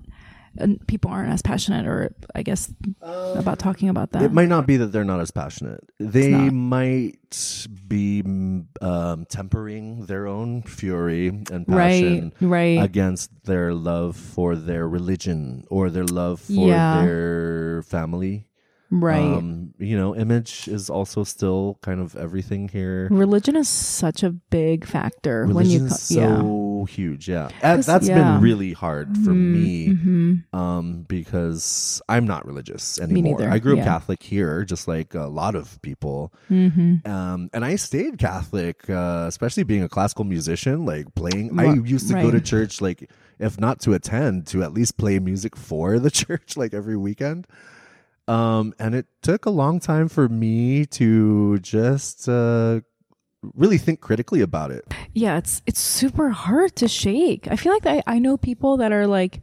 people aren't as passionate or I guess about talking about that? It might not be that they're not as passionate. They not. might be mm, um, tempering their own fury and right, passion right. right. against their love for their religion or their love for Yeah. their family. right. Um, you know, image is also still kind of everything here. Religion is such a big factor when you Religion's co- yeah. So huge, yeah. And 'Cause- that's yeah. Mm-hmm. been really hard for me um, because I'm not religious anymore. I grew up yeah. Catholic here, just like a lot of people. Mm-hmm. Um, and I stayed Catholic, uh, especially being a classical musician, like playing. I used to go to church, like if not to attend, to at least play music for the <laughs> church, like every weekend. Um, and it took a long time for me to just uh, really think critically about it. yeah, it's it's super hard to shake. I feel like I I know people that are like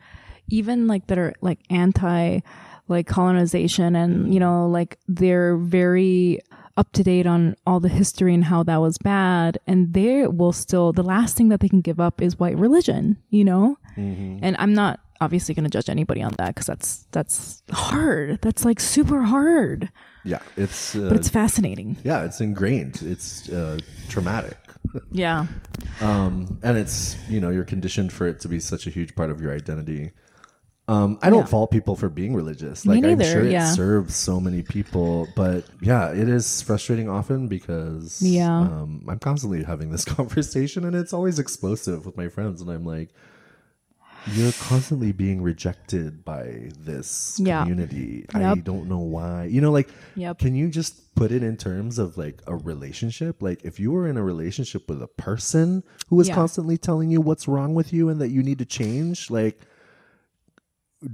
even like that are like anti like colonization and you know like they're very up to date on all the history and how that was bad and they will still the last thing that they can give up is white religion you know mm-hmm. and i'm not obviously going to judge anybody on that because that's that's hard that's like super hard Yeah, it's uh, but it's fascinating yeah, it's ingrained. It's uh, traumatic. <laughs> yeah um, and it's you know you're conditioned for it to be such a huge part of your identity. Um, I don't Yeah. fault people for being religious. Me Like I'm neither, sure it yeah. serves so many people, but yeah, it is frustrating often because Yeah. um, I'm constantly having this <laughs> conversation and it's always explosive with my friends, and I'm like, you're constantly being rejected by this Yeah. community. I don't know why. You know, like, Yep. can you just put it in terms of like a relationship? Like, if you were in a relationship with a person who was Yeah. constantly telling you what's wrong with you and that you need to change, like,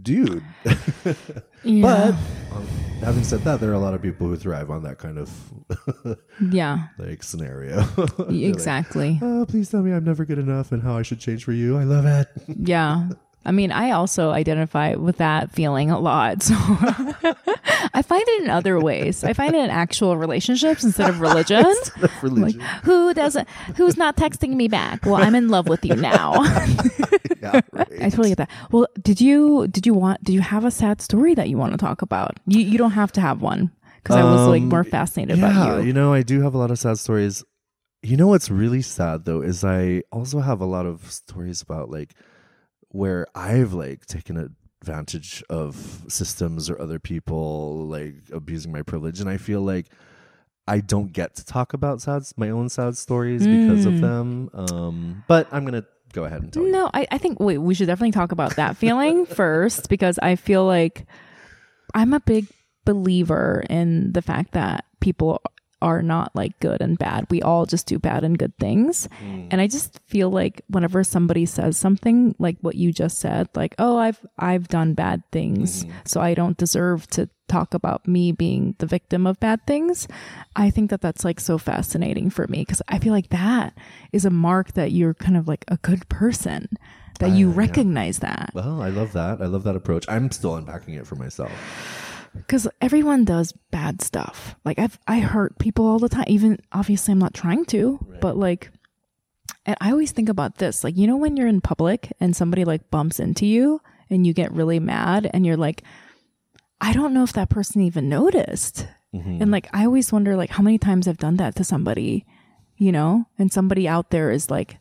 dude. <laughs> yeah But um, having said that, there are a lot of people who thrive on that kind of <laughs> yeah like scenario. <laughs> They're like, exactly oh, please tell me I'm never good enough and how I should change for you. I love it. Yeah. <laughs> I mean, I also identify with that feeling a lot. So <laughs> I find it in other ways. I find it in actual relationships instead of religion. <laughs> Like, Religion. who doesn't, who's not texting me back? Well, I'm in love with you now. <laughs> yeah, right. I totally get that. Well, did you, did you want, did you have a sad story that you want to talk about? You, you don't have to have one because I was like Um, more fascinated yeah, about you. you know, I do have a lot of sad stories. You know what's really sad though is I also have a lot of stories about like where I've like taken advantage of systems or other people like abusing my privilege and I feel like I don't get to talk about sad my own sad stories because of Mm. them. Um but I'm going to go ahead and tell you. No, I, I think wait, we should definitely talk about that feeling <laughs> first because I feel like I'm a big believer in the fact that people are not like good and bad. We all just do bad and good things. Mm. And I just feel like whenever somebody says something like what you just said, like, "Oh, I've I've done bad things, mm-hmm. so I don't deserve to talk about me being the victim of bad things." I think that that's like so fascinating for me because I feel like that is a mark that you're kind of like a good person, that you recognize that. Well, I love that. I love that approach. I'm still unpacking it for myself. Because everyone does bad stuff. Like I've I hurt people all the time. Even obviously I'm not trying to, but like, and I always think about this. Like you know when you're in public and somebody like bumps into you and you get really mad and you're like, I don't know if that person even noticed. Mm-hmm. And like I always wonder like how many times I've done that to somebody, you know, and somebody out there is like.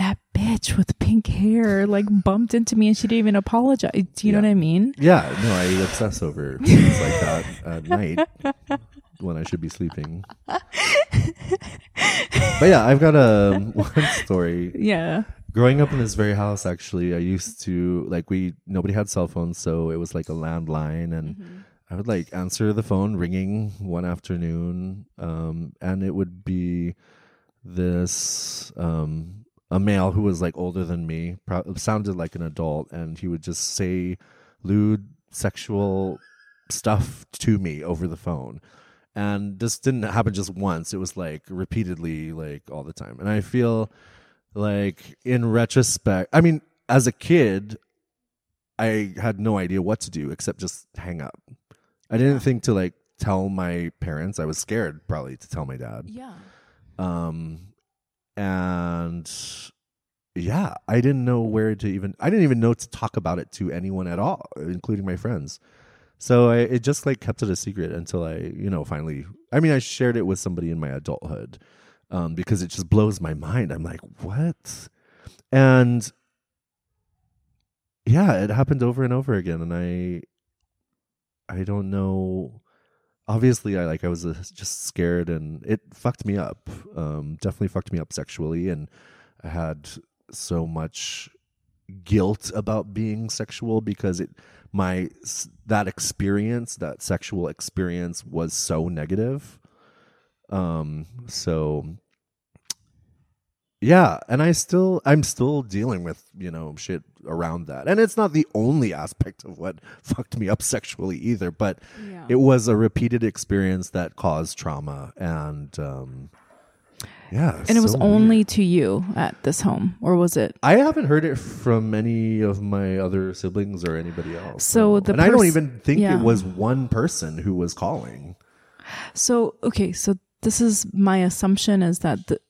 That bitch with pink hair like bumped into me and she didn't even apologize. Do you know what I mean? Yeah, no, I obsess over <laughs> things like that at night when I should be sleeping. But yeah, I've got a <laughs> one story. Yeah. Growing up in this very house, actually, I used to like we nobody had cell phones, so it was like a landline, and I would like answer the phone ringing one afternoon, um, and it would be this um a male who was like older than me, pro- sounded like an adult, and he would just say lewd sexual stuff to me over the phone. And this didn't happen just once. It was like repeatedly, like all the time. And I feel like in retrospect, I mean, as a kid, I had no idea what to do except just hang up. I didn't think to like tell my parents. I was scared probably to tell my dad. Yeah. Um, and yeah, I didn't know where to even. I didn't even know to talk about it to anyone at all, including my friends. So I it just like kept it a secret until I, you know, finally. I mean, I shared it with somebody in my adulthood, um, because it just blows my mind. I'm like, what? And yeah, it happened over and over again, and I, I don't know obviously i like i was uh, just scared and it fucked me up um definitely fucked me up sexually and i had so much guilt about being sexual because it my that experience that sexual experience was so negative. Um so yeah and i still i'm still dealing with you know shit around that and it's not the only aspect of what <laughs> fucked me up sexually either but Yeah. it was a repeated experience that caused trauma and um Yeah. And it was only weird. to you at this home, or was it? I haven't heard it from any of my other siblings or anybody else. So no. the and I don't even think yeah. it was one person who was calling. So okay, so this is my assumption is that the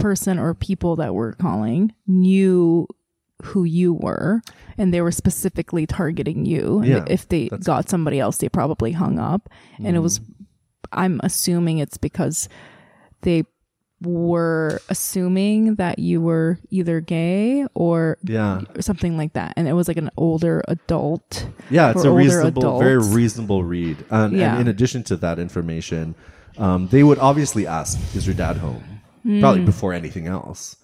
person or people that were calling knew who you were and they were specifically targeting you. And Yeah, if they got somebody else, they probably hung up. And it was I'm assuming it's because they were assuming that you were either gay or Yeah. or something like that. And it was like an older adult. Yeah, it's a reasonable, very reasonable read. And, Yeah. and in addition to that information, um, they would obviously ask, "Is your dad home?" Hmm. Probably before anything else,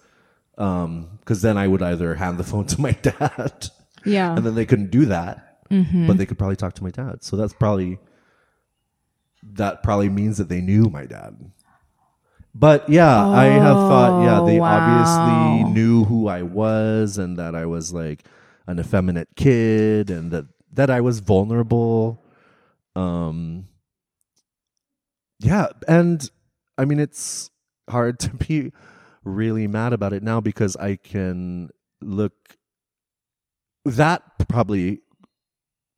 because then I would either hand the phone <laughs> to my dad, Yeah. and then they couldn't do that, Mm-hmm. but they could probably talk to my dad. So that's probably that probably means that they knew my dad. But yeah, I have thought, yeah, they Oh, wow. obviously knew who I was and that I was like an effeminate kid and that that I was vulnerable. Um Yeah, and I mean it's hard to be really mad about it now because I can look that probably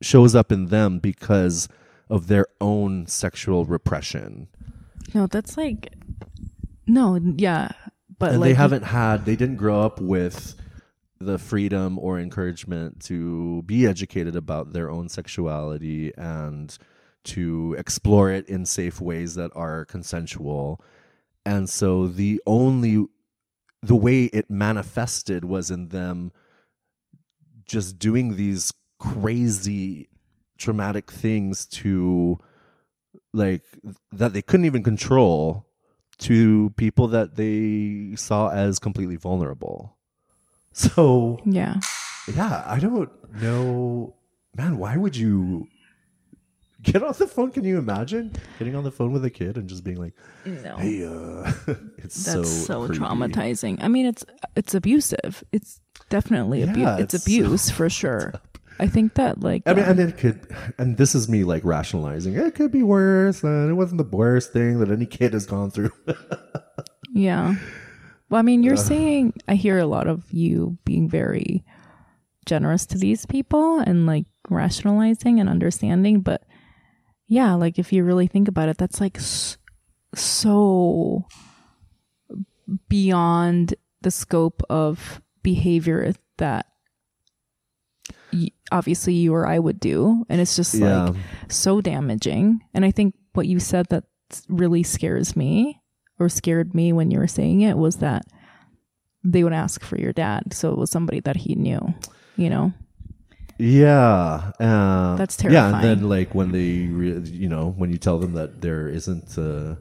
shows up in them because of their own sexual repression. No, that's like no, yeah, but and like they haven't had they didn't grow up with the freedom or encouragement to be educated about their own sexuality and to explore it in safe ways that are consensual and so the only the way it manifested was in them just doing these crazy traumatic things to like that they couldn't even control to people that they saw as completely vulnerable. So, yeah. yeah, I don't know. Man, why would you get on the phone? Can you imagine getting on the phone with a kid and just being like, No. hey, uh, <laughs> it's That's so, so, traumatizing. I mean, it's it's abusive. It's definitely abuse. Yeah, it's, it's abuse for sure. I think that like I mean, uh, and it could, and this is me like rationalizing. It could be worse, and it wasn't the worst thing that any kid has gone through. <laughs> yeah. Well, I mean, you're saying I hear a lot of you being very generous to these people and like rationalizing and understanding, but yeah, like if you really think about it, that's like so beyond the scope of behavior that obviously you or I would do, and it's just Yeah. like so damaging. And I think what you said that really scares me or scared me when you were saying it was that they would ask for your dad. So it was somebody that he knew, you know? Yeah, uh, That's terrifying. Yeah, and then like when they, re- you know, when you tell them that there isn't uh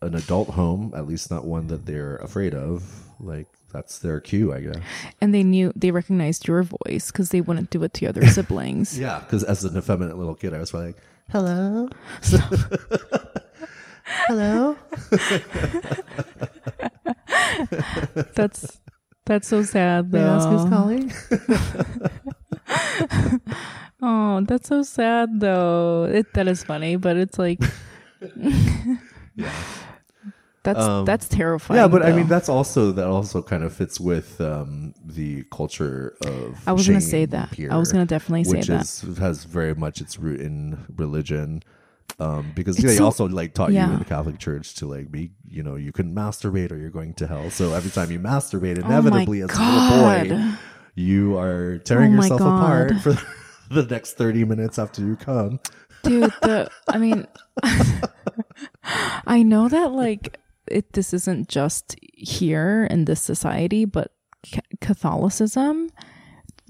an adult home, at least not one that they're afraid of, like that's their cue, I guess. And they knew, they recognized your voice because they wouldn't do it to other <laughs> siblings. Yeah, because as an effeminate little kid, I was like, "Hello, <laughs> <laughs> hello." That's, that's so sad May I ask who's though. calling? <laughs> Oh, that's so sad though. It, that is funny, but it's like, <laughs> Yeah. that's, Um, that's terrifying. Yeah, but I mean that's also that also kind of fits with um, the culture of. I was gonna say that. Here, I was gonna definitely say that. which that. is has very much its root in religion. Um, because It's they so- also like taught you in the Catholic Church to like be, you know, you couldn't masturbate or you're going to hell. So every time you masturbate, Oh inevitably as a little boy, you are tearing Oh yourself apart for <laughs> the next thirty minutes after you come. dude the <laughs> i mean <laughs> i know that like it this isn't just here in this society but ca- catholicism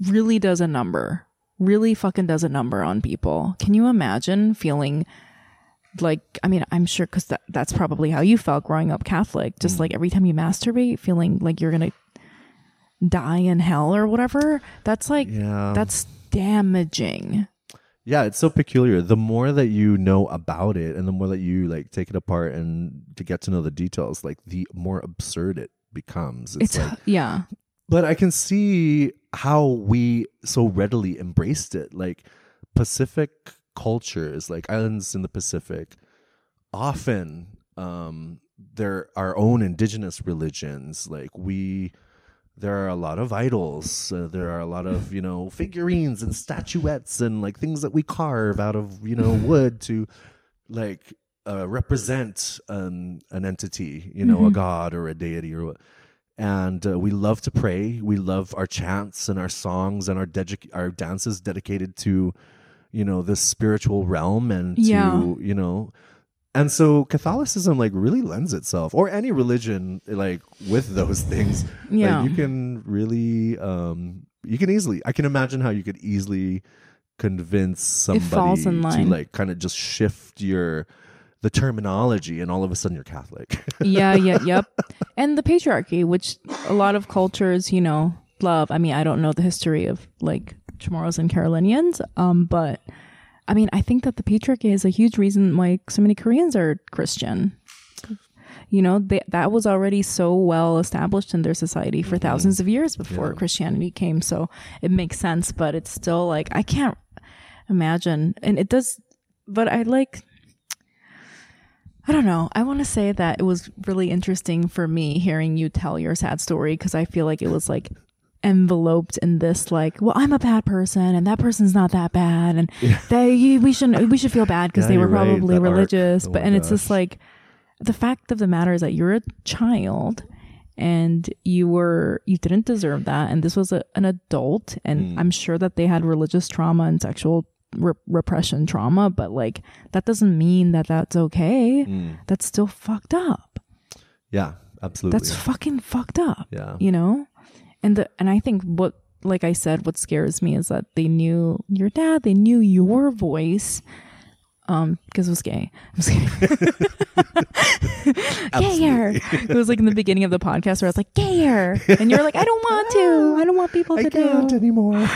really does a number really fucking does a number on people can you imagine feeling like i mean i'm sure because that, that's probably how you felt growing up catholic just mm. like every time you masturbate feeling like you're gonna die in hell or whatever that's like Yeah, that's damaging Yeah, it's so peculiar. The more that you know about it and the more that you like take it apart and to get to know the details, like the more absurd it becomes. It's, it's like <laughs> yeah but I can see how we so readily embraced it. Like Pacific cultures, like islands in the Pacific, often um, there our own indigenous religions. Like we, there are a lot of idols. Uh, there are a lot of you know figurines and statuettes and like things that we carve out of you know wood to like uh, represent an an entity, you know, a god or a deity or what. And uh, we love to pray. We love our chants and our songs and our dedic- our dances dedicated to, you know, this spiritual realm and to Yeah. you know, and so Catholicism like really lends itself, or any religion like with those <laughs> things. Yeah. like, you can really, um, you can easily. I can imagine how you could easily convince somebody to like kind of just shift your the terminology, and all of a sudden you're Catholic. <laughs> yeah, yeah, yep. And the patriarchy, which a lot of cultures, you know, love. I mean, I don't know the history of like Chamorros and Carolinians, um, but I mean, I think that the patriarchy is a huge reason why so many Koreans are Christian. You know, they, that was already so well established in their society for thousands of years before Christianity came. So it makes sense, but it's still like, I can't imagine. And it does, but I like, I don't know. I want to say that it was really interesting for me hearing you tell your sad story because I feel like it was like enveloped in this like, well, I'm a bad person and that person's not that bad and they we shouldn't we should feel bad because Yeah, they were you're right, probably arc. religious. Oh but and it's just like the fact of the matter is that you're a child and you were you didn't deserve that and this was a, an adult and Hmm. i'm sure that they had religious trauma and sexual re- repression trauma but like that doesn't mean that that's okay Hmm. that's still fucked up yeah, absolutely. that's fucking fucked up yeah. you know and the and i think what like i said what scares me is that they knew your dad they knew your voice um because it was gay <laughs> i'm just kidding <laughs> gayer it was like in the beginning of the podcast where i was like gayer and you're like i don't want to i don't want people to I to can't know anymore. <laughs>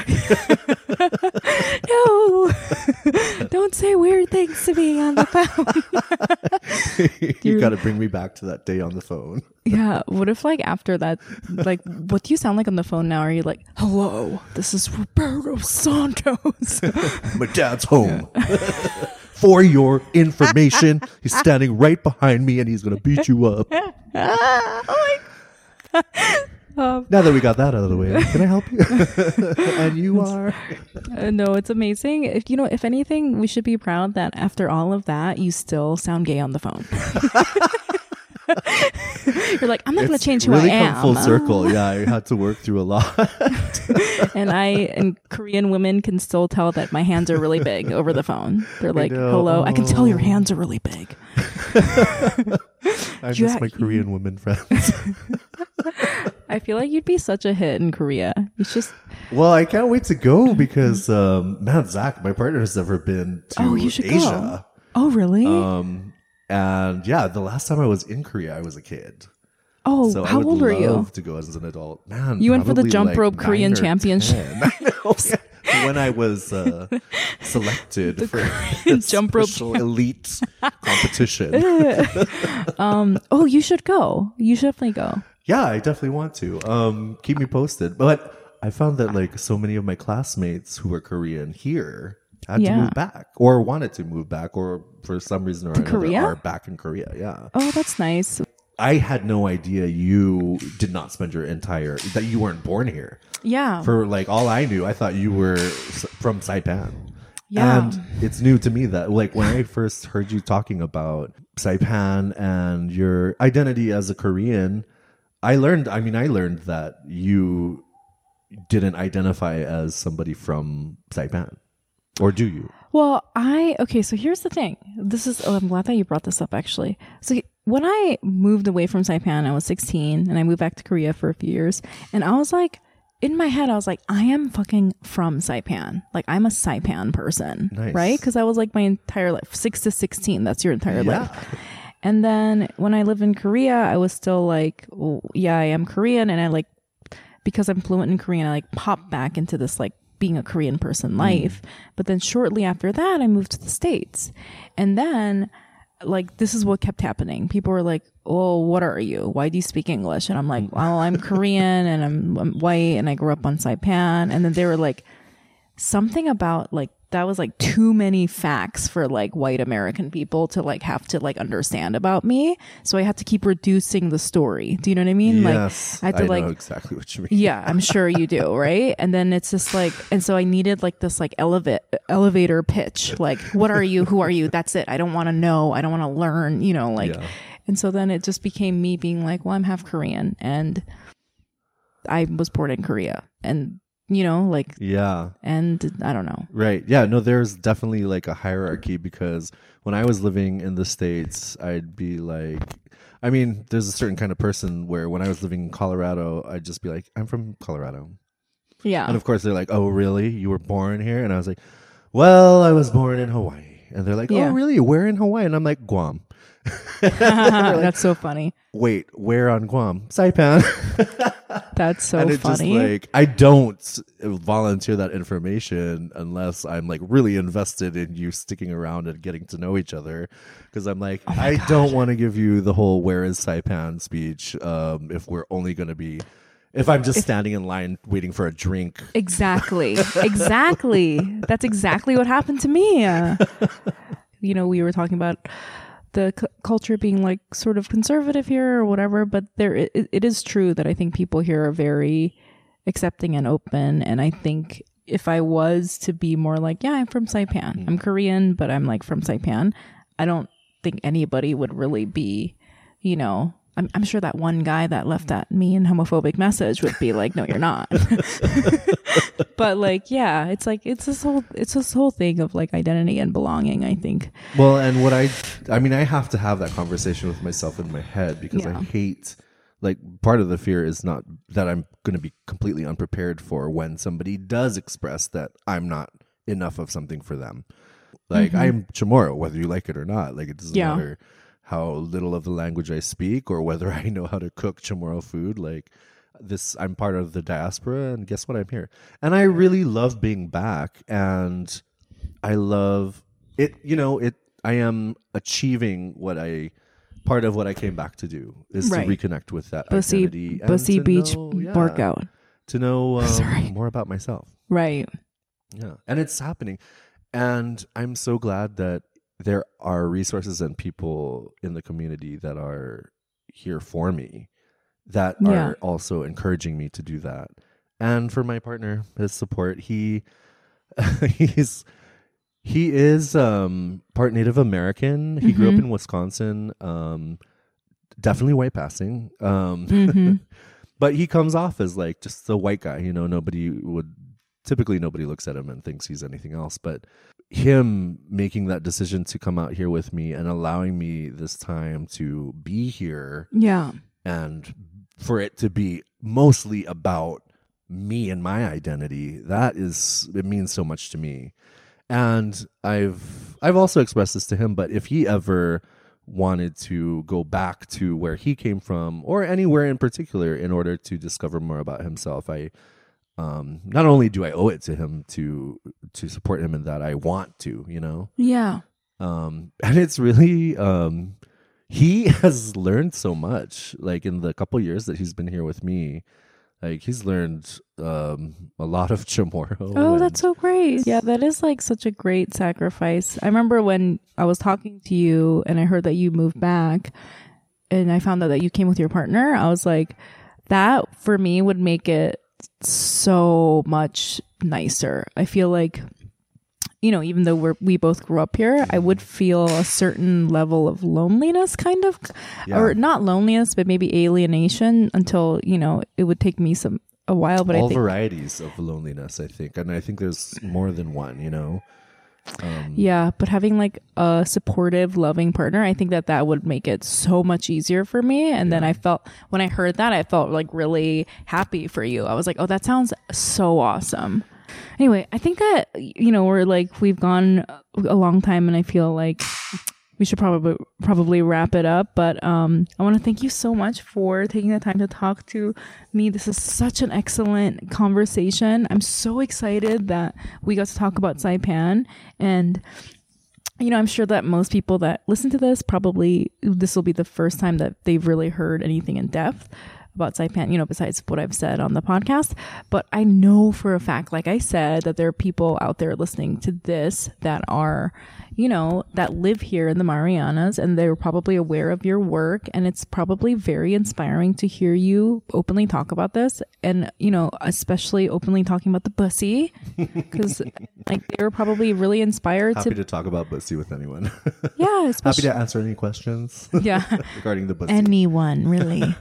no don't say weird things to me on the phone you You're- got to bring me back to that day on the phone. Yeah. What if like after that, like, what do you sound like on the phone now? Are you like, hello, this is Roberto Santos? My dad's home. For your information, he's standing right behind me and he's going to beat you up. <laughs> oh my Um, Now that we got that out of the way, can I help you? <laughs> and you are. Uh, no, it's amazing. If you know, if anything, we should be proud that after all of that, you still sound gay on the phone. <laughs> <laughs> You're like, I'm not going to change who really I am. come full <laughs> circle. Yeah, I had to work through a lot. <laughs> and I and Korean women can still tell that my hands are really big over the phone. They're like. "Hello, I can tell your hands are really big." I You miss my Korean women friends. I feel like you'd be such a hit in Korea. It's just, well, I can't wait to go because, um, man, Zach, my partner has never been to oh, you should Asia. go. Oh, really? Um, and yeah, the last time I was in Korea, I was a kid. oh, So how would old are you? to go as an adult. Man, You went for the jump like rope Korean championship. 10. <laughs> I know. yeah. <laughs> When I was uh, selected for Korean the <laughs> jump rope elite competition. Um, oh, you should go. You should definitely go. yeah, I definitely want to. Um, keep me posted. But I found that like so many of my classmates who were Korean here had to move back or wanted to move back or for some reason or another Korea? are back in Korea. Yeah. Oh, that's nice. I had no idea you did not spend your entire that you weren't born here. Yeah. For like all I knew, I thought you were from Saipan. Yeah. And it's new to me that like when I <laughs> first heard you talking about Saipan and your identity as a Korean, I learned I mean I learned that you didn't identify as somebody from Saipan. Or do you? Well, I okay. So here's the thing. This is. Oh, I'm glad that you brought this up. Actually, so when I moved away from Saipan, I was 16, and I moved back to Korea for a few years, and I was like, in my head, I was like, I am fucking from Saipan. Like I'm a Saipan person, Nice. right? Because I was like my entire life, six to 16. That's your entire Yeah. life. And then when I lived in Korea, I was still like, well, yeah, I am Korean, and I like because I'm fluent in Korean, I like pop back into this like being a Korean person mm. life. But then shortly after that, I moved to the States. And then like this is what kept happening. People were like, "Oh, what are you? Why do you speak English?" And I'm like, mm. "Well, I'm Korean and I'm, I'm white and I grew up on Saipan." And then they were like, something about like that was like too many facts for like white American people to like have to like understand about me. So I had to keep reducing the story. Do you know what I mean? yes, like I had to like know exactly what you mean. yeah, I'm sure you do, <laughs> right? And then it's just like, and so I needed like this like elevate elevator pitch. Like, what are you? Who are you? That's it. I don't want to know. I don't want to learn. You know, like, Yeah. and so then it just became me being like, well, I'm half Korean, and I was born in Korea, and you know, like, Yeah. and I don't know. Right. Yeah. No, there's definitely like a hierarchy because when I was living in the States, I'd be like, I mean, there's a certain kind of person where when I was living in Colorado, I'd just be like, I'm from Colorado. Yeah. And of course, they're like, oh, really? You were born here? And I was like, well, I was born in Hawaii. And they're like, oh, Yeah. oh, really? Where in Hawaii? And I'm like, Guam. <laughs> That's so funny. Wait, where on Guam? Saipan. <laughs> That's so and just funny. like I don't volunteer that information unless I'm like really invested in you sticking around and getting to know each other. Because I'm like, Oh I don't want to give you the whole "Where is Saipan?" speech um, if we're only going to be. If I'm just standing in line waiting for a drink, Exactly. <laughs> exactly. That's exactly what happened to me. Uh, you know, we were talking about the c- culture being like sort of conservative here or whatever, but there it, it is true that I think people here are very accepting and open and I think if I was to be more like, yeah, I'm from Saipan. Mm-hmm. I'm Korean, but I'm like from Saipan. I don't think anybody would really be, you know, I'm, I'm sure that one guy that left that mean homophobic message would be like, no, you're not. <laughs> but like, yeah, it's like, it's this whole, it's this whole thing of like identity and belonging, I think. Well, and what I, I mean, I have to have that conversation with myself in my head because I hate, like, part of the fear is not that I'm going to be completely unprepared for when somebody does express that I'm not enough of something for them. Like, I'm Chamorro, whether you like it or not. Like, it doesn't Mm-hmm. Yeah. matter how little of the language I speak or whether <laughs> I know how to cook Chamorro food. Like, this, I'm part of the diaspora, and guess what? I'm here. And I really love being back. And I love it. You know, it. I am achieving what I part of what I came back to do is Right. to reconnect with that Bussy, identity, Bussy Beach know- yeah, workout. to know <laughs> um, more about myself. Right. Yeah, and it's happening, and I'm so glad that there are resources and people in the community that are here for me, that Yeah. are also encouraging me to do that. And for my partner, his support, he <laughs> he's he is um part Native American. He grew up Mhm. in Wisconsin. Um definitely white passing. Um Mhm. <laughs> but he comes off as like just a white guy, you know, nobody would typically nobody looks at him and thinks he's anything else, but him making that decision to come out here with me and allowing me this time to be here Yeah. and for it to be mostly about me and my identity that is it means so much to me and i've i've also expressed this to him but if he ever wanted to go back to where he came from or anywhere in particular in order to discover more about himself i um not only do i owe it to him to to support him in that i want to you know Yeah. um <laughs> and it's really um he <laughs> has learned so much like in the couple years that he's been here with me like he's learned um a lot of <laughs> chamorro Oh, and- that's so great. Yeah, that is like such a great sacrifice. I remember when I was talking to you and I heard that you moved back and I found out that you came with your partner. I was like, that for me would make it so much nicer. I feel like you know, even though we're we both grew up here, I would feel a certain level of loneliness kind of Yeah. or not loneliness, but maybe alienation until, you know, it would take me some a while, but all I think varieties of loneliness i think and i think there's more than one you know um Yeah, but having like a supportive, loving partner, I think that that would make it so much easier for me. And then I felt, when I heard that, I felt like really happy for you. I was like, oh, that sounds so awesome. Anyway, I think that, you know, we're like, we've gone a long time and I feel like we should probably probably wrap it up but um i want to thank you so much for taking the time to talk to me. This is such an excellent conversation. I'm so excited that we got to talk about saipan and you know i'm sure that most people that listen to this probably this will be the first time that they've really heard anything in depth about Saipan, you know, besides what I've said on the podcast. But I know for a fact, like I said, that there are people out there listening to this that are, you know, that live here in the Marianas and they're probably aware of your work. And it's probably very inspiring to hear you openly talk about this. And, you know, especially openly talking about the bussy because <laughs> like they were probably really inspired Happy to, to talk about Bussy with anyone. yeah, <laughs> Happy to answer any questions yeah. <laughs> regarding the Bussy. anyone really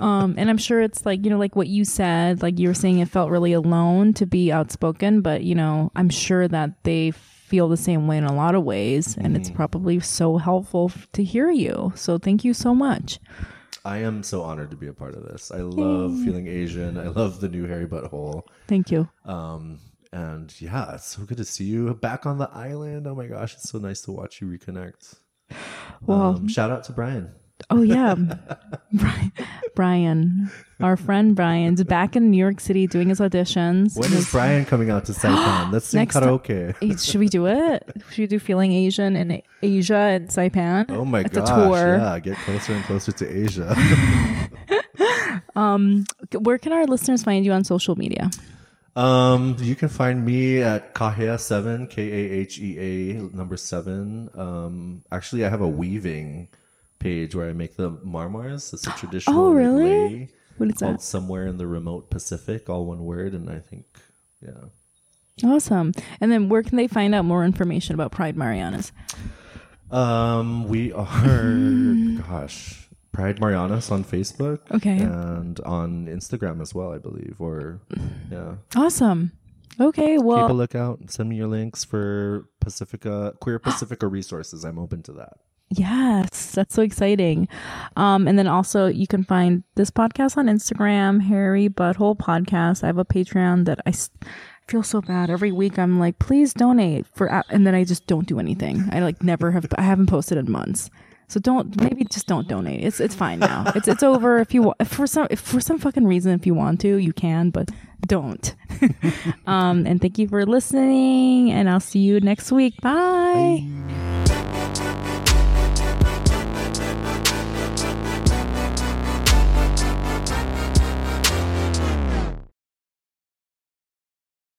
um and i'm sure it's like you know like what you said like you were saying it felt really alone to be outspoken but you know i'm sure that they feel the same way in a lot of ways and it's probably so helpful to hear you so thank you so much I am so honored to be a part of this. I love feeling Asian. I love the new hairy butthole. thank you Um, and yeah, it's so good to see you back on the island. Oh my gosh, it's so nice to watch you reconnect. well Um, shout out to Brian. Oh yeah brian, brian our friend brian's back in new york city doing his auditions When is Brian coming out to Saipan? Let's sing Next karaoke. Hey, Should we do it? Should we do Feeling Asian in Asia and Saipan? Oh my it's gosh, tour. yeah, get closer and closer to Asia. <laughs> Where can our listeners find you on social media? Um, you can find me at Kahea7, K A H E A number seven. Um, actually, I have a weaving page where I make the marmars. It's a <gasps> traditional Oh, really? What is called that? somewhere in the remote Pacific, all one word. And I think, yeah. Awesome. And then where can they find out more information about Pride Marianas? Um, we are, <laughs> gosh, Pride Marianas on Facebook. Okay. And on Instagram as well, I believe. Or, <sighs> yeah. Awesome. Okay. Well, keep a lookout. Send me your links for Pacifica, Queer Pacifica <gasps> resources. I'm open to that. Yes, that's so exciting. Um, and then also you can find this podcast on Instagram, Hairy Butthole Podcast. I have a Patreon that I feel so bad every week. I'm like, please donate for, and then I just don't do anything. I like never have. I haven't posted in months. So don't maybe just don't donate. It's it's fine now. It's it's over. If you if for some if for some fucking reason if you want to you can, but don't. <laughs> um, and thank you for listening. And I'll see you next week. Bye.